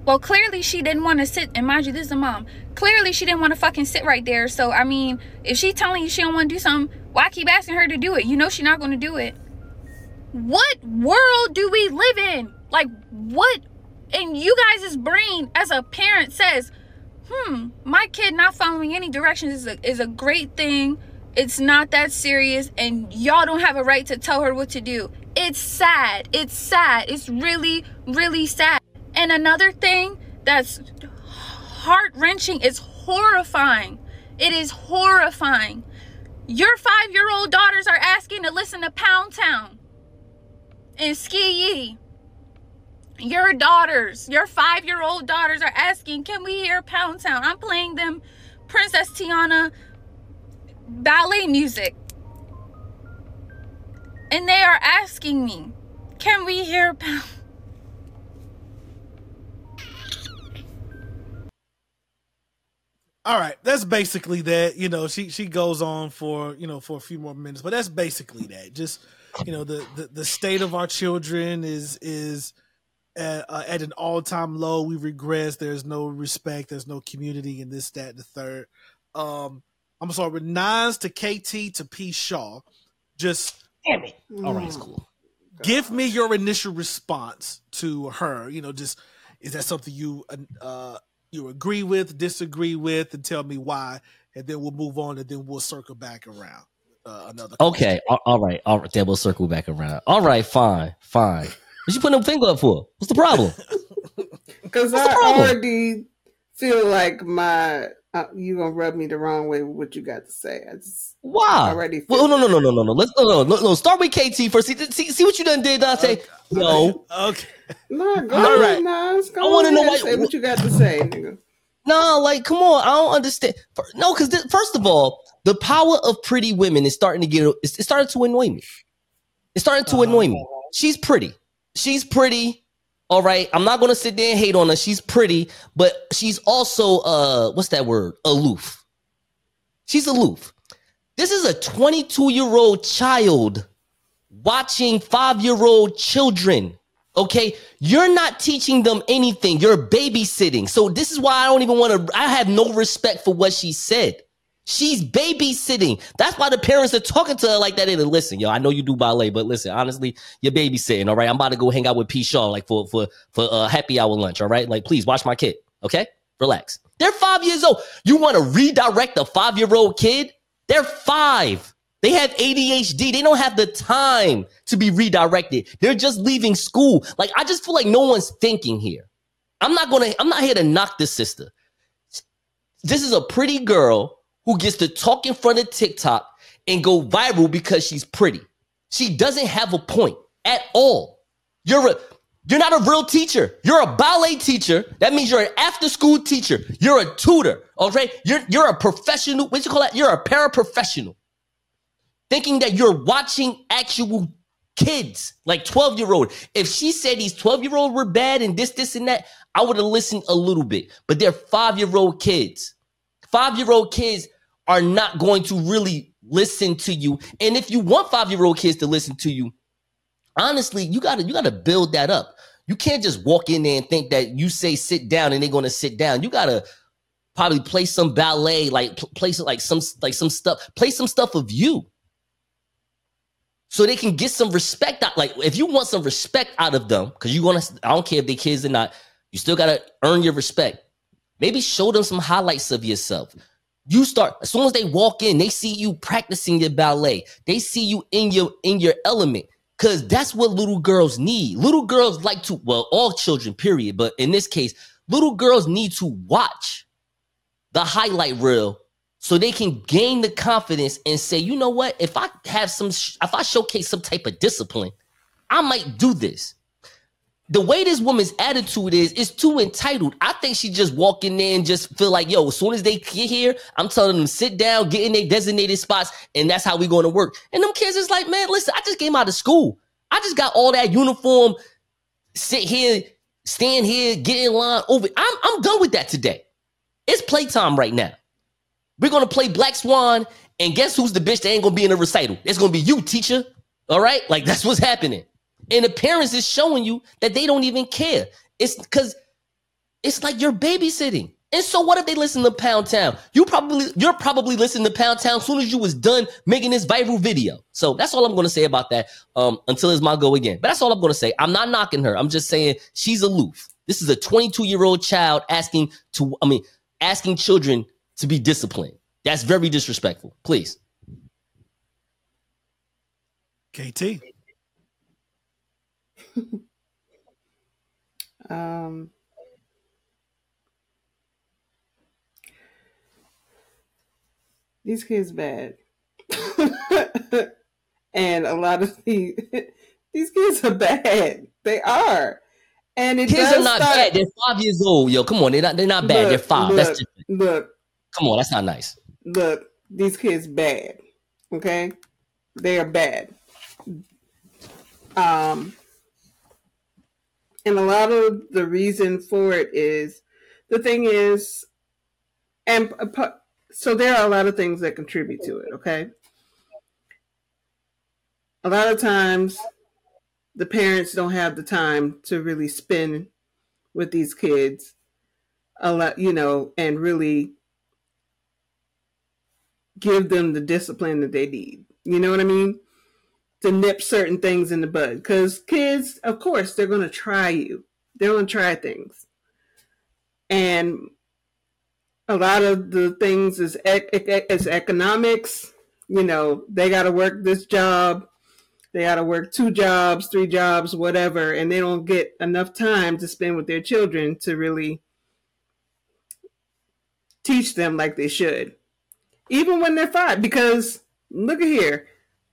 Well, clearly she didn't want to sit. And mind you, this is a mom. Clearly she didn't want to fucking sit right there. So, I mean, if she's telling you she don't want to do something, why keep asking her to do it? You know she's not going to do it. What world do we live in? Like, what in you guys' brain as a parent says, hmm, my kid not following any directions is a, is a great thing. It's not that serious, and y'all don't have a right to tell her what to do. It's sad. It's sad. It's really, really sad. And another thing that's heart wrenching is horrifying. It is horrifying. Your five year old daughters are asking to listen to Pound Town and Ski Yee. Your daughters, your five year old daughters are asking, Can we hear Pound Town? I'm playing them Princess Tiana ballet music. And they are asking me, Can we hear Pound All right, that's basically that. You know, she she goes on for you know for a few more minutes, but that's basically that. Just you know, the the, the state of our children is is at, uh, at an all time low. We regress. There's no respect. There's no community in this, that, and the third. Um, I'm sorry, with nines to KT to P Shaw. Just damn it. All right, it's cool. Give me your initial response to her. You know, just is that something you uh you agree with, disagree with, and tell me why, and then we'll move on, and then we'll circle back around. Uh, another. Okay. All, all right. All right. Then we'll circle back around. All right. Fine. Fine. What you putting a finger up for? What's the problem? *laughs* Because I already feel like my uh, you gonna rub me the wrong way with what you got to say. I just Why? already. Well, no, no, no, no, no, no. Let's no, no, no, no. Start with KT first. See, see, see what you done did, Dante. Okay. No, *laughs* Okay. No, go All ahead, right. Nas. Go I wanna know why- Say what you got to say, nigga. no, like, come on. I don't understand. No, because first of all, the power of pretty women is starting to get. It's, it's starting to annoy me. It's starting to annoy me. She's pretty. She's pretty. All right. I'm not gonna sit there and hate on her. She's pretty, but she's also uh, what's that word? Aloof. She's aloof. This is a 22 year old child watching five year old children. Okay, you're not teaching them anything. You're babysitting. So this is why I don't even want to. I have no respect for what she said. She's babysitting. That's why the parents are talking to her like that. And listen, yo, I know you do ballet, but listen, honestly, you're babysitting. All right, I'm about to go hang out with P. Shaw like for for for uh, happy hour lunch. All right, like please watch my kid. Okay, relax. They're five years old. You want to redirect a five year old kid? They're five. They have ADHD. They don't have the time to be redirected. They're just leaving school. Like I just feel like no one's thinking here. I'm not gonna. I'm not here to knock this sister. This is a pretty girl who gets to talk in front of TikTok and go viral because she's pretty. She doesn't have a point at all. You're a you're not a real teacher. You're a ballet teacher. That means you're an after school teacher. You're a tutor. Okay. You're you're a professional. What you call that? You're a paraprofessional. Thinking that you're watching actual kids, like 12 year old. If she said these 12 year old were bad and this, this, and that, I would have listened a little bit. But they're five year old kids. Five year old kids are not going to really listen to you. And if you want five year old kids to listen to you, honestly, you gotta you gotta build that up. You can't just walk in there and think that you say sit down and they're gonna sit down. You gotta probably play some ballet, like play some like some like some stuff, play some stuff of you. So they can get some respect out. Like if you want some respect out of them, because you want to, I don't care if they kids or not, you still gotta earn your respect. Maybe show them some highlights of yourself. You start as soon as they walk in, they see you practicing your ballet. They see you in your in your element. Cause that's what little girls need. Little girls like to, well, all children, period. But in this case, little girls need to watch the highlight reel so they can gain the confidence and say, you know what? If I have some, if I showcase some type of discipline, I might do this. The way this woman's attitude is, is too entitled. I think she just walk in there and just feel like, yo, as soon as they get here, I'm telling them sit down, get in their designated spots, and that's how we going to work. And them kids is like, man, listen, I just came out of school. I just got all that uniform, sit here, stand here, get in line over. I'm I'm done with that today. It's playtime right now. We're gonna play Black Swan, and guess who's the bitch that ain't gonna be in the recital? It's gonna be you, teacher. All right, like that's what's happening. And parents is showing you that they don't even care. It's because it's like you're babysitting. And so what if they listen to Pound Town? You probably you're probably listening to Pound Town as soon as you was done making this viral video. So that's all I'm gonna say about that. Um, until it's my go again. But that's all I'm gonna say. I'm not knocking her. I'm just saying she's aloof. This is a 22 year old child asking to, I mean, asking children to be disciplined. That's very disrespectful. Please. KT. Um these kids bad. *laughs* and a lot of the *laughs* these kids are bad. They are. And it Kids are not start- bad. They're five years old. Yo, come on. They're not, they're not bad. Look, they're five. Look, that's different. look, Come on. That's not nice. look, these kids bad. Okay? They are bad. Um and a lot of the reason for it is the thing is and so there are a lot of things that contribute to it, okay? A lot of times the parents don't have the time to really spend with these kids a lot, you know, and really give them the discipline that they need. You know what I mean? To nip certain things in the bud. Because kids, of course, they're going to try you. They're going to try things. And a lot of the things is, is economics. You know, they got to work this job. They got to work two jobs, three jobs, whatever. And they don't get enough time to spend with their children to really teach them like they should even when they're five. Because look at here,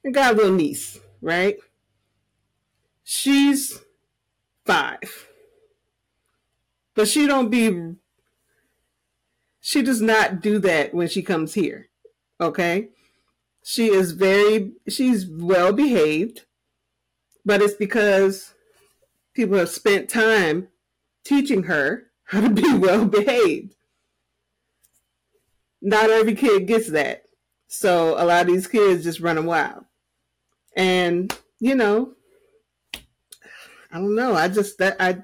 I got a little niece, right? She's five, but she don't be. She does not do that when she comes here. Okay, she is very. She's well behaved, but it's because people have spent time teaching her how to be *laughs* well behaved not every kid gets that. So a lot of these kids just running wild. And, you know, I don't know. I just that I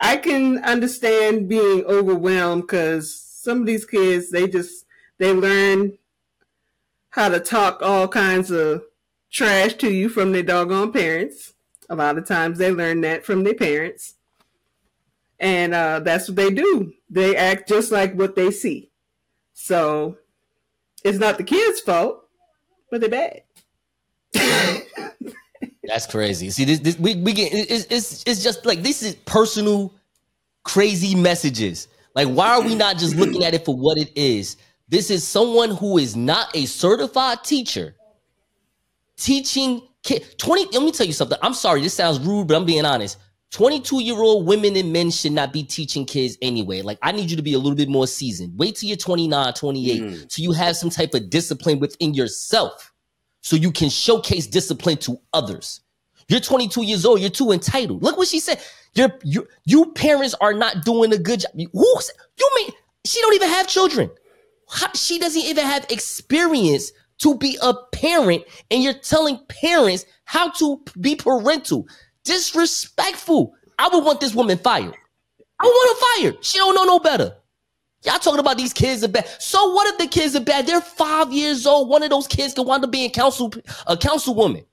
I can understand being overwhelmed because some of these kids they just they learn how to talk all kinds of trash to you from their doggone parents. A lot of times they learn that from their parents. And uh, that's what they do. They act just like what they see. So it's not the kids' fault, but they're bad. *laughs* That's crazy. See, this, this we, we get it's, it's it's just like this is personal, crazy messages. Like, why are we not just looking at it for what it is? This is someone who is not a certified teacher teaching kid 20. Let me tell you something. I'm sorry, this sounds rude, but I'm being honest. 22 year old women and men should not be teaching kids anyway. Like, I need you to be a little bit more seasoned. Wait till you're 29, 28, Mm. so you have some type of discipline within yourself so you can showcase discipline to others. You're 22 years old. You're too entitled. Look what she said. Your you you parents are not doing a good job. Who, you mean she don't even have children? How- she doesn't even have experience to be a parent, and you're telling parents how to be parental. Disrespectful. I would want this woman fired. I want her fired. She don't know no better. Y'all talking about these kids are bad. So what if the kids are bad? They're five years old. One of those kids can wind up being council a councilwoman.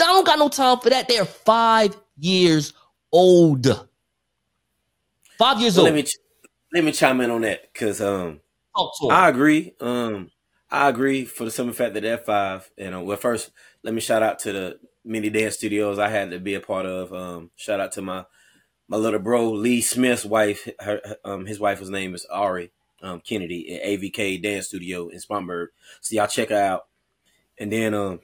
I don't got no time for that. They're five years old. Five years So old. let me ch- let me chime in on that because um 'em. I agree. Um, I agree for the simple fact that they're five. And uh, well, first, let me shout out to the many dance studios I had to be a part of. Um, shout out to my my little bro Lee Smith's wife. Her, her- um, his wife's name is Ari um, Kennedy at AVK Dance Studio in Spartanburg. So y'all check out. And then um,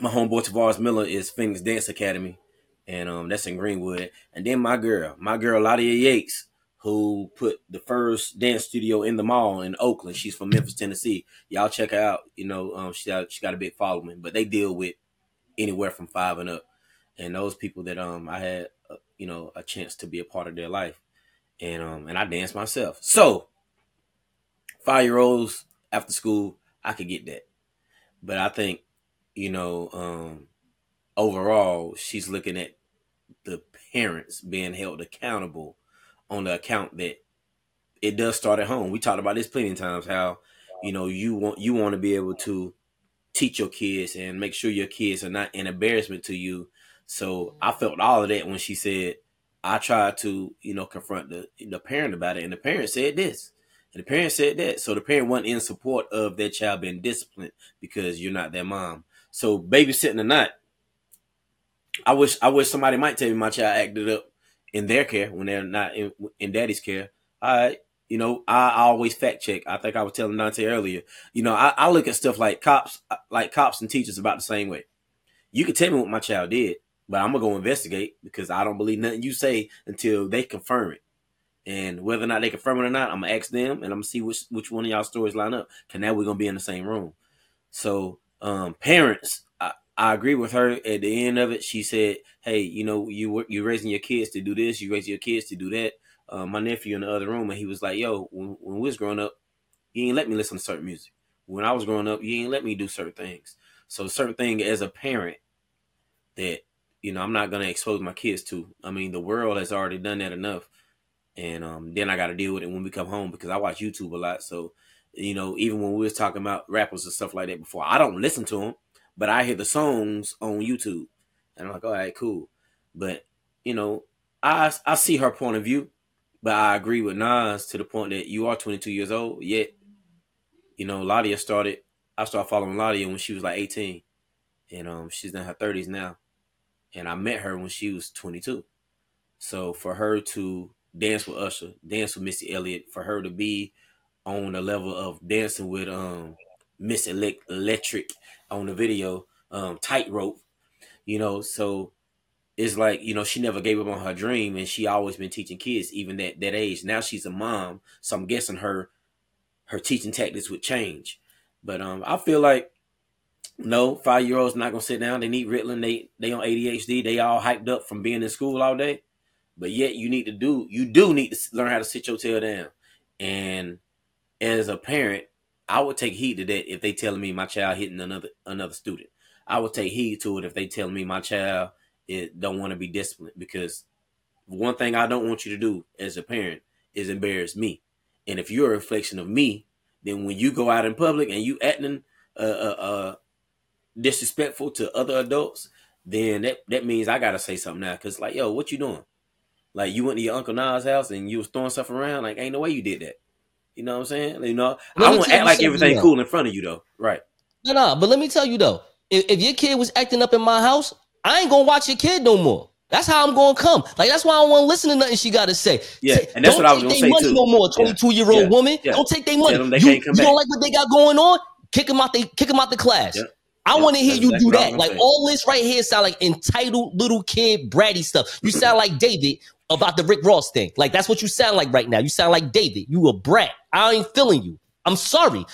my homeboy Tavares Miller is Phoenix Dance Academy, and um, that's in Greenwood. And then my girl, my girl Ladia Yates, who put the first dance studio in the mall in Oakland. She's from Memphis, Tennessee. Y'all check her out. You know, um, she got, she got a big following, but they deal with anywhere from five and up. And those people that um I had, uh, you know, a chance to be a part of their life. and um and I dance myself. So five year olds after school, I could get that. But I think, you know, um overall, she's looking at the parents being held accountable on the account that it does start at home. We talked about this plenty of times how, you know, you want you want to be able to teach your kids and make sure your kids are not an embarrassment to you. So I felt all of that when she said, I tried to, you know, confront the the parent about it, and the parent said this, and the parent said that. So the parent wasn't in support of their child being disciplined because you're not their mom. So babysitting or not, I wish I wish somebody might tell me my child acted up in their care when they're not in, in daddy's care. I, you know, I, I, always fact check. I think I was telling Dante earlier. You know, I, I look at stuff like cops, like cops and teachers about the same way. You can tell me what my child did, but I'm gonna go investigate because I don't believe nothing you say until they confirm it. And whether or not they confirm it or not, I'm gonna ask them and I'm gonna see which which one of y'all stories line up. Cause now we're gonna be in the same room. So um, parents, I, I agree with her. At the end of it, she said, "Hey, you know, you you raising your kids to do this, you raising your kids to do that." Uh, my nephew in the other room, and he was like, "Yo, when, when we was growing up, you ain't let me listen to certain music. When I was growing up, you ain't let me do certain things. So certain thing as a parent that you know I'm not gonna expose my kids to. I mean, the world has already done that enough, and um, then I got to deal with it when we come home because I watch YouTube a lot. So you know, even when we was talking about rappers and stuff like that before, I don't listen to them, but I hear the songs on YouTube, and I'm like, all right, cool. But you know, I I see her point of view, but I agree with Nas to the point that you are 22 years old, yet you know, Ladia started. I started following Ladia when she was like 18, and um, she's in her 30s now and I met her when she was 22. So for her to dance with Usher, dance with Missy Elliott, for her to be on the level of dancing with um Miss Electric on the video, um, tightrope, you know, so it's like, you know, she never gave up on her dream and she always been teaching kids, even at that age. Now she's a mom, so I'm guessing her her teaching tactics would change. But um I feel like no, five year olds not gonna sit down. They need Ritalin. They they on ADHD. They all hyped up from being in school all day. But yet you need to do you do need to learn how to sit your tail down. And as a parent, I would take heed to that if they telling me my child hitting another another student. I would take heed to it if they tell me my child it don't want to be disciplined because one thing I don't want you to do as a parent is embarrass me. And if you're a reflection of me, then when you go out in public and you acting uh, uh, uh disrespectful to other adults, then that, that means I gotta say something now. Cause like, yo, what you doing? Like you went to your Uncle Nas house and you was throwing stuff around. Like, ain't no way you did that. You know what I'm saying? You know, I won't act like everything cool in front of you though. Right. No, no, but let me tell you though, if, if your kid was acting up in my house, I ain't gonna watch your kid no more. That's how I'm gonna come. Like that's why I don't want to listen to nothing she got to say. Yeah, and that's don't what I was gonna say money too. No more, 22 year old yeah. woman. Yeah. Don't take their money. They you you don't like what they got going on? Kick them out. They kick them out the class. I want to hear that's you exactly do that. Like all this right here sound like entitled little kid bratty stuff. You sound like David about the Rick Ross thing. Like that's what you sound like right now. You sound like David. You a brat. I ain't feeling you. I'm sorry.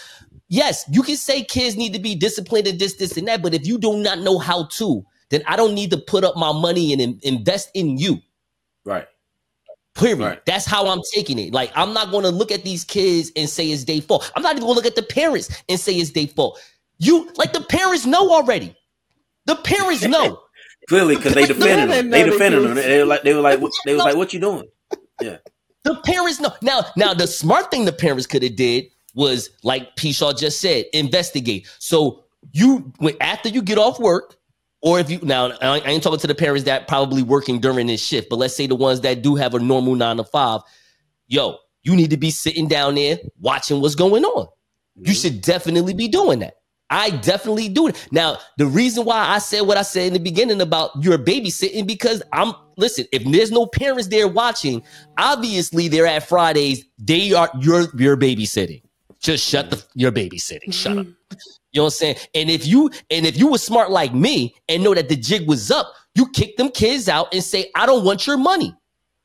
Yes, you can say kids need to be disciplined and this, this, and that, but if you do not know how to, then I don't need to put up my money and in- invest in you. Right. Period. Right. That's how I'm taking it. Like I'm not going to look at these kids and say it's their fault. I'm not even going to look at the parents and say it's their fault. You like the parents know already. The parents know. Clearly, because they *laughs* defended them. They defended them. They were like, they were like, what, they was like, what you doing? Yeah. The parents know. Now, now the smart thing the parents could have did was like P-Shaw just said, investigate. So you when after you get off work, or if you now I I ain't talking to the parents that probably working during this shift, but let's say the ones that do have a normal nine to five, yo, you need to be sitting down there watching what's going on. You mm-hmm. should definitely be doing that. I definitely do it. Now, the reason why I said what I said in the beginning about your babysitting, because I'm listen, if there's no parents there watching, obviously they're at Fridays, they are you're you're babysitting. Just shut the mm-hmm. you're babysitting. Mm-hmm. Shut up. You know what I'm saying? And if you and if you were smart like me and know that the jig was up, you kick them kids out and say, I don't want your money.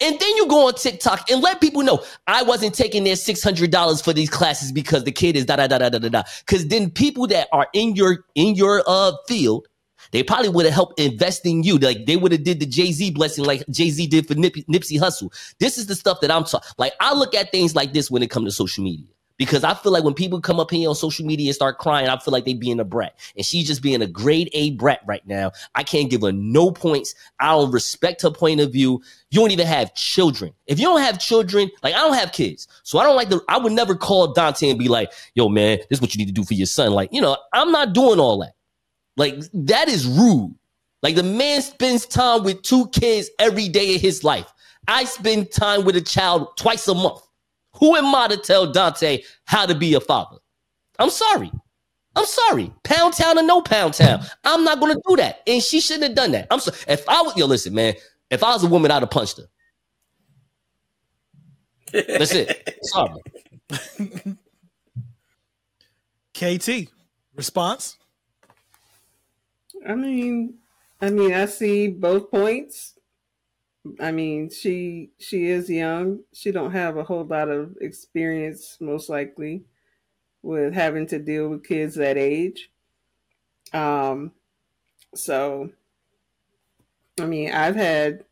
And then you go on TikTok and let people know I wasn't taking their six hundred dollars for these classes because the kid is da da da da da da. Because then people that are in your in your uh field They probably would have helped invest in you. Like they would have did the Jay Z blessing, like Jay Z did for Nip- Nipsey Hussle. This is the stuff that I'm talking. Like I look at things like this when it comes to social media because I feel like when people come up here on social media and start crying, I feel like they being a brat. And she's just being a grade A brat right now. I can't give her no points. I don't respect her point of view. You don't even have children. If you don't have children, like I don't have kids. So I don't like the I would never call Dante and be like, yo, man, this is what you need to do for your son. Like, you know, I'm not doing all that. Like, that is rude. Like the man spends time with two kids every day of his life. I spend time with a child twice a month. Who am I to tell Dante how to be a father? I'm sorry. I'm sorry. Pound town or no pound town. I'm not gonna do that. And she shouldn't have done that. I'm sorry. If I was yo, listen, man, if I was a woman, I'd have punched her. That's it. *laughs* Sorry. KT, response? I mean, I mean, I see both points. I mean, she she is young. She don't have a whole lot of experience, most likely, with having to deal with kids that age. Um, so, I mean, I've had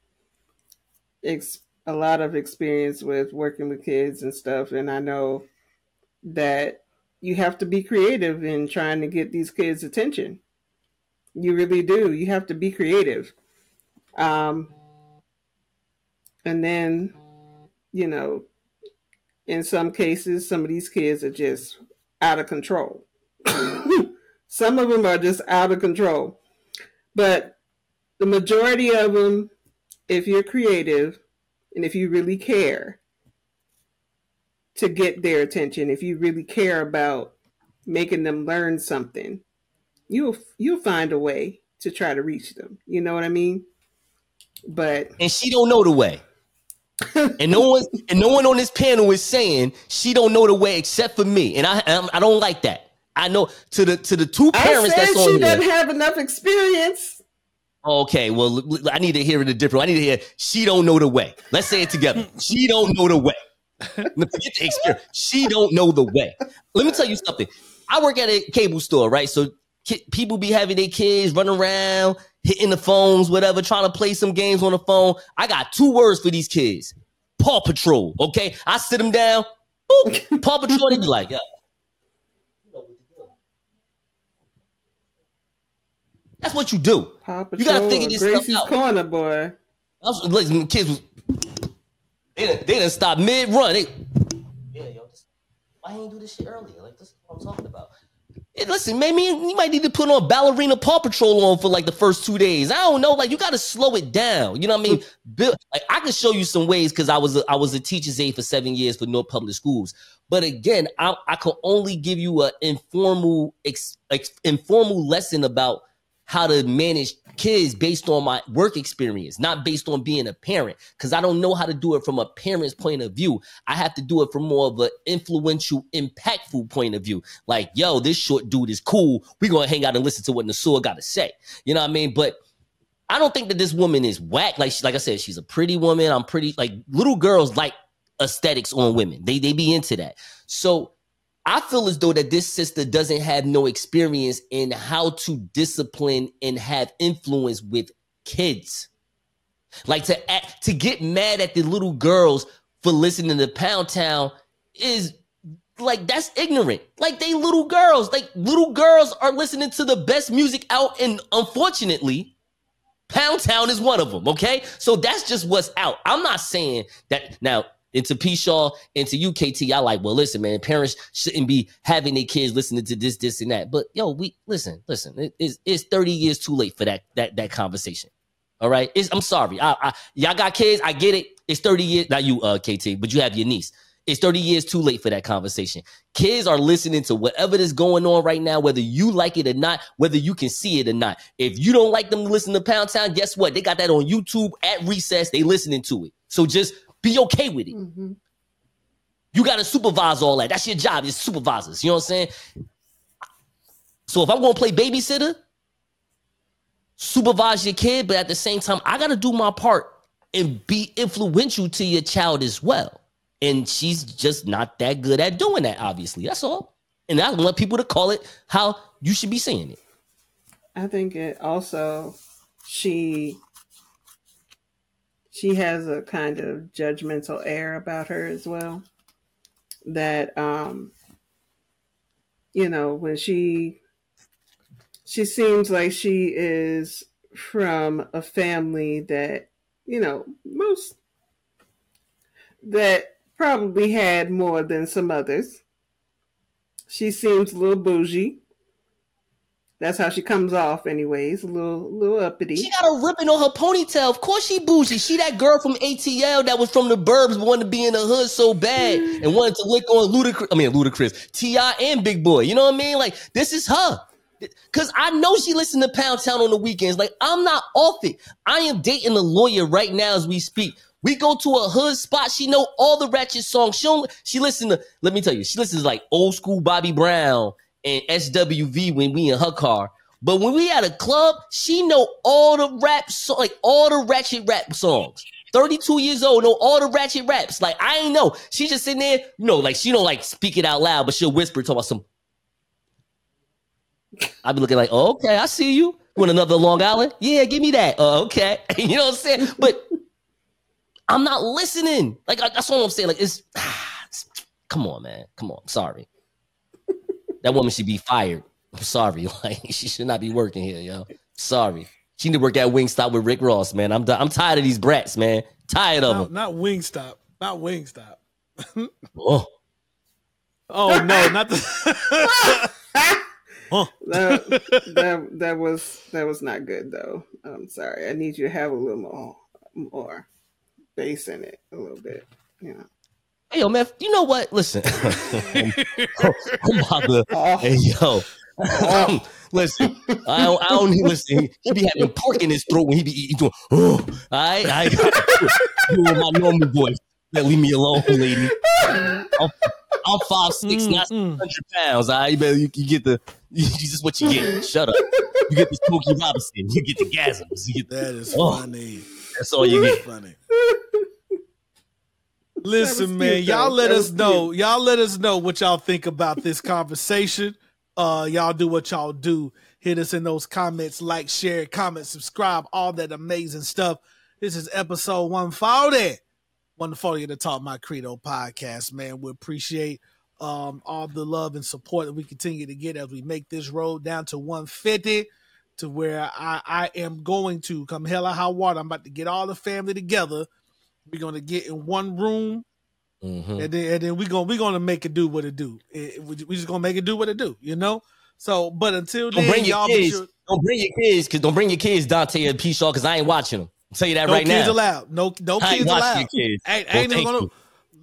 ex- a lot of experience with working with kids and stuff, and I know that you have to be creative in trying to get these kids' attention. You really do. You have to be creative. Um, and then, you know, in some cases, some of these kids are just out of control. *coughs* some of them are just out of control. But the majority of them, if you're creative and if you really care to get their attention, if you really care about making them learn something, you'll you'll find a way to try to reach them. You know what I mean? But and she don't know the way. And no one and no one on this panel is saying she don't know the way except for me, and I I'm, I do not like that. I know to the to the two parents I said that's on she doesn't have enough experience. Okay, well, I need to hear it a different. I need to hear she don't know the way. Let's say it together. she don't know the way. Forget the experience. She don't know the way. Let me tell you something. I work at a cable store, right? So people be having their kids run around, hitting the phones, whatever, trying to play some games on the phone. I got two words for these kids: Paw Patrol. Okay, I sit them down. Boop, Paw Patrol. They be like, yeah. That's what you do. Paw You gotta Patrol figure this Gracie's stuff out. Corner, boy. I was, listen, kids was they done, they done stop mid run. They, yeah, yo, this, why you ain't do this shit earlier? Like this is what I'm talking about. Listen, maybe you might need to put on ballerina Paw Patrol on for like the first two days. I don't know, like you got to slow it down. You know what I mean? *laughs* Bill, like I can show you some ways because I was a, I was a teacher's aide for seven years for North Public Schools. But again, I I can only give you an informal ex, ex, informal lesson about how to manage kids based on my work experience, not based on being a parent. Because I don't know how to do it from a parent's point of view. I have to do it from more of an influential, impactful point of view. Like, yo, this short dude is cool. we gonna hang out and listen to what Nasua got to say. You know what I mean? But I don't think that this woman is whack. Like, she, like I said, she's a pretty woman. I'm pretty like little girls like aesthetics on women. They they be into that. So I feel as though that this sister doesn't have no experience in how to discipline and have influence with kids. Like to act, to get mad at the little girls for listening to Pound Town is like that's ignorant. Like they little girls, like little girls are listening to the best music out, and unfortunately, Pound Town is one of them. Okay, so that's just what's out. I'm not saying that now into P Shaw, into UKT. I like, well, listen, man, parents shouldn't be having their kids listening to this, this, and that. But yo, we listen, listen, it, it's, it's 30 years too late for that that that conversation. All right. It's, I'm sorry. I, I y'all got kids. I get it. It's 30 years, not you, uh, KT, but you have your niece. It's 30 years too late for that conversation. Kids are listening to whatever is going on right now, whether you like it or not, whether you can see it or not. If you don't like them to listen to Pound Town, guess what? They got that on YouTube at recess. They listening to it. So just be okay with it. Mm-hmm. You got to supervise all that. That's your job. It's supervisors. You know what I'm saying? So if I'm going to play babysitter, supervise your kid, but at the same time, I got to do my part and be influential to your child as well. And she's just not that good at doing that, obviously. That's all. And I want people to call it how you should be saying it. I think it also she she has a kind of judgmental air about her as well. That um you know, when she she seems like she is from a family that, you know, most that probably had more than some others. She seems a little bougie. That's how she comes off, anyways. A little, little uppity. She got a ribbon on her ponytail. Of course she bougie. She that girl from ATL that was from the burbs, wanted to be in the hood so bad mm. and wanted to lick on Ludacris. I mean, Ludacris, T.I. and Big Boi. You know what I mean? Like, this is her. Cause I know she listened to Pound Town on the weekends. Like, I'm not off it. I am dating a lawyer right now as we speak. We go to a hood spot. She know all the ratchet songs. She don't, she listen to, let me tell you, she listens to like old school Bobby Brown and SWV when we in her car. But when we at a club, she know all the rap so, like all the ratchet rap songs. 32 years old, know all the ratchet raps. Like I ain't know. She just sitting there, you know, like she don't like speak it out loud, but she'll whisper talk about some. I'll be looking like, oh, okay, I see you. Want another Long Island? Yeah, give me that. Uh, okay. *laughs* you know what I'm saying? But I'm not listening. Like that's what I'm saying. Like *sighs* it's, come on, man. Come on. Sorry. That woman should be fired. I'm sorry. *laughs* Like she should not be working here, yo. Sorry. She need to work at Wingstop with Rick Ross, man. I'm done. I'm tired of these brats, man. Tired of Not, them. not Wingstop. Not Wingstop. *laughs* Oh, Oh no, not the. *laughs* huh. that, that that was that was not good though. I'm sorry. I need you to have a little more more bass in it, a little bit. You know. Hey, yo, man. You know what? Listen, I'm, *laughs* I'm about to. Oh, Hey, yo. listen, I don't, I don't even listen. He, he be having pork in his throat when he be eating. Doing, oh, all right, I got doing my normal voice. Let leave me alone, lady. I'm, I'm five six, not Mm, mm. hundred pounds. All right, you better you, you get the. You, this is what you get. Shut up. You get the Smokey Robinson. You get the gasms. You get the, That is Oh. funny. that's all you That's get. funny. Listen, man, y'all let us know. Y'all let us know what y'all think about this conversation. Uh, y'all do what y'all do. Hit us in those comments, like, share, comment, subscribe, all that amazing stuff. This is episode 140. 140 of the Talk My Credo podcast, man. We appreciate um all the love and support that we continue to get as we make this road down to 150 to where I, I am going to come hell or high water. I'm about to get all the family together. We're gonna get in one room Mhm. and then and then we gonna we gonna make it do what it do. It- we just gonna make it do what it do, you know. So, but until Don't then, bring your kids. sure. Don't bring your kids, cause don't bring your kids, Dante and P Shaw, cause I ain't watching them. I'll tell you that No right kids now. allowed. No, no I kids allowed. your kids. Ain't, Well, ain't even gonna. you.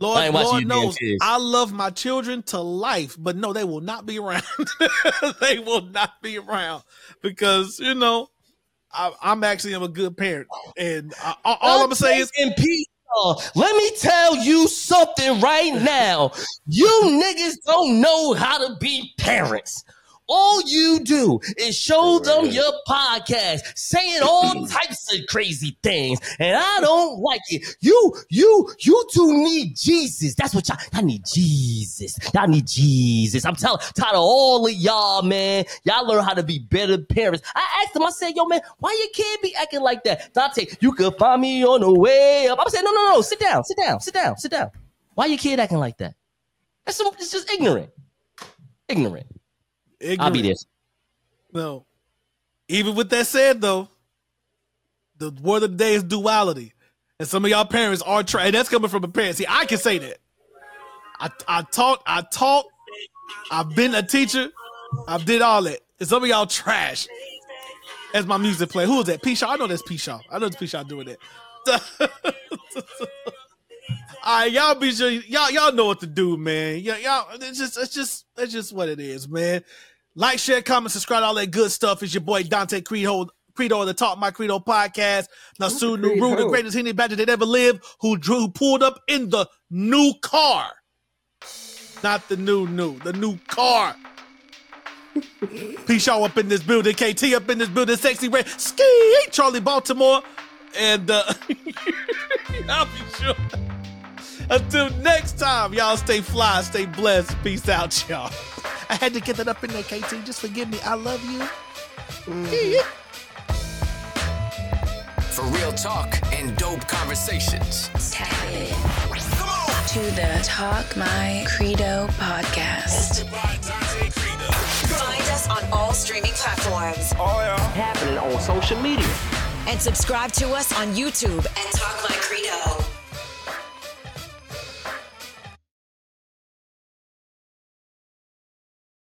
Lord, I Lord knows. I love my children to life, but no, they will not be around. *laughs* they will not be around because you know I, I'm actually I'm a good parent, and I, all, I'm gonna say is and P. Let me tell you something right now. You niggas don't know how to be parents. All you do is show them your podcast, saying all *clears throat* types of crazy things, and I don't like it. You, you, you two need Jesus. That's what y'all. I need Jesus. Y'all need Jesus. I'm telling, tired of all of y'all, man. Y'all learn how to be better parents. I asked him. I said, "Yo, man, why your kid be acting like that?" Dante, you could find me on the way up. I'm saying, "No, no, no. Sit down. Sit down. Sit down. Sit down. Why your kid acting like that? That's some, it's just ignorant. Ignorant. I'll be ignorant. there. No. Even with that said, though, the word of the day is duality, and some of y'all parents are trying. That's coming from a parent. See, I can say that. I I taught. I taught. I've been a teacher. I've did all that. And some of y'all trash. As my music play. Who is that? P Shaw. I know that's P Shaw. I know it's P Shaw doing that. *laughs* All right, y'all be sure y'all y'all know what to do, man. Y'all, y'all it's just it's just it's just what it is, man. Like, share, comment, subscribe, all that good stuff. It's your boy Dante Credo, Credo of the Talk My Credo podcast. Soon Nuru, the greatest Henny Badger that ever lived, who drew, who pulled up in the new car, not the new new, the new car. P Shaw up in this building, KT up in this building, Sexyy Red, Ski, Charlie Baltimore, and uh, *laughs* I'll be sure. Until next time, y'all stay fly, stay blessed. Peace out, y'all. I had to get that up in there, KT. Just forgive me. I love you. Mm-hmm. For real talk and dope conversations. Tap in to the Talk My Credo podcast. Find us on all streaming platforms Oh, yeah. Happening on social media. and subscribe to us on YouTube and Talk My Credo.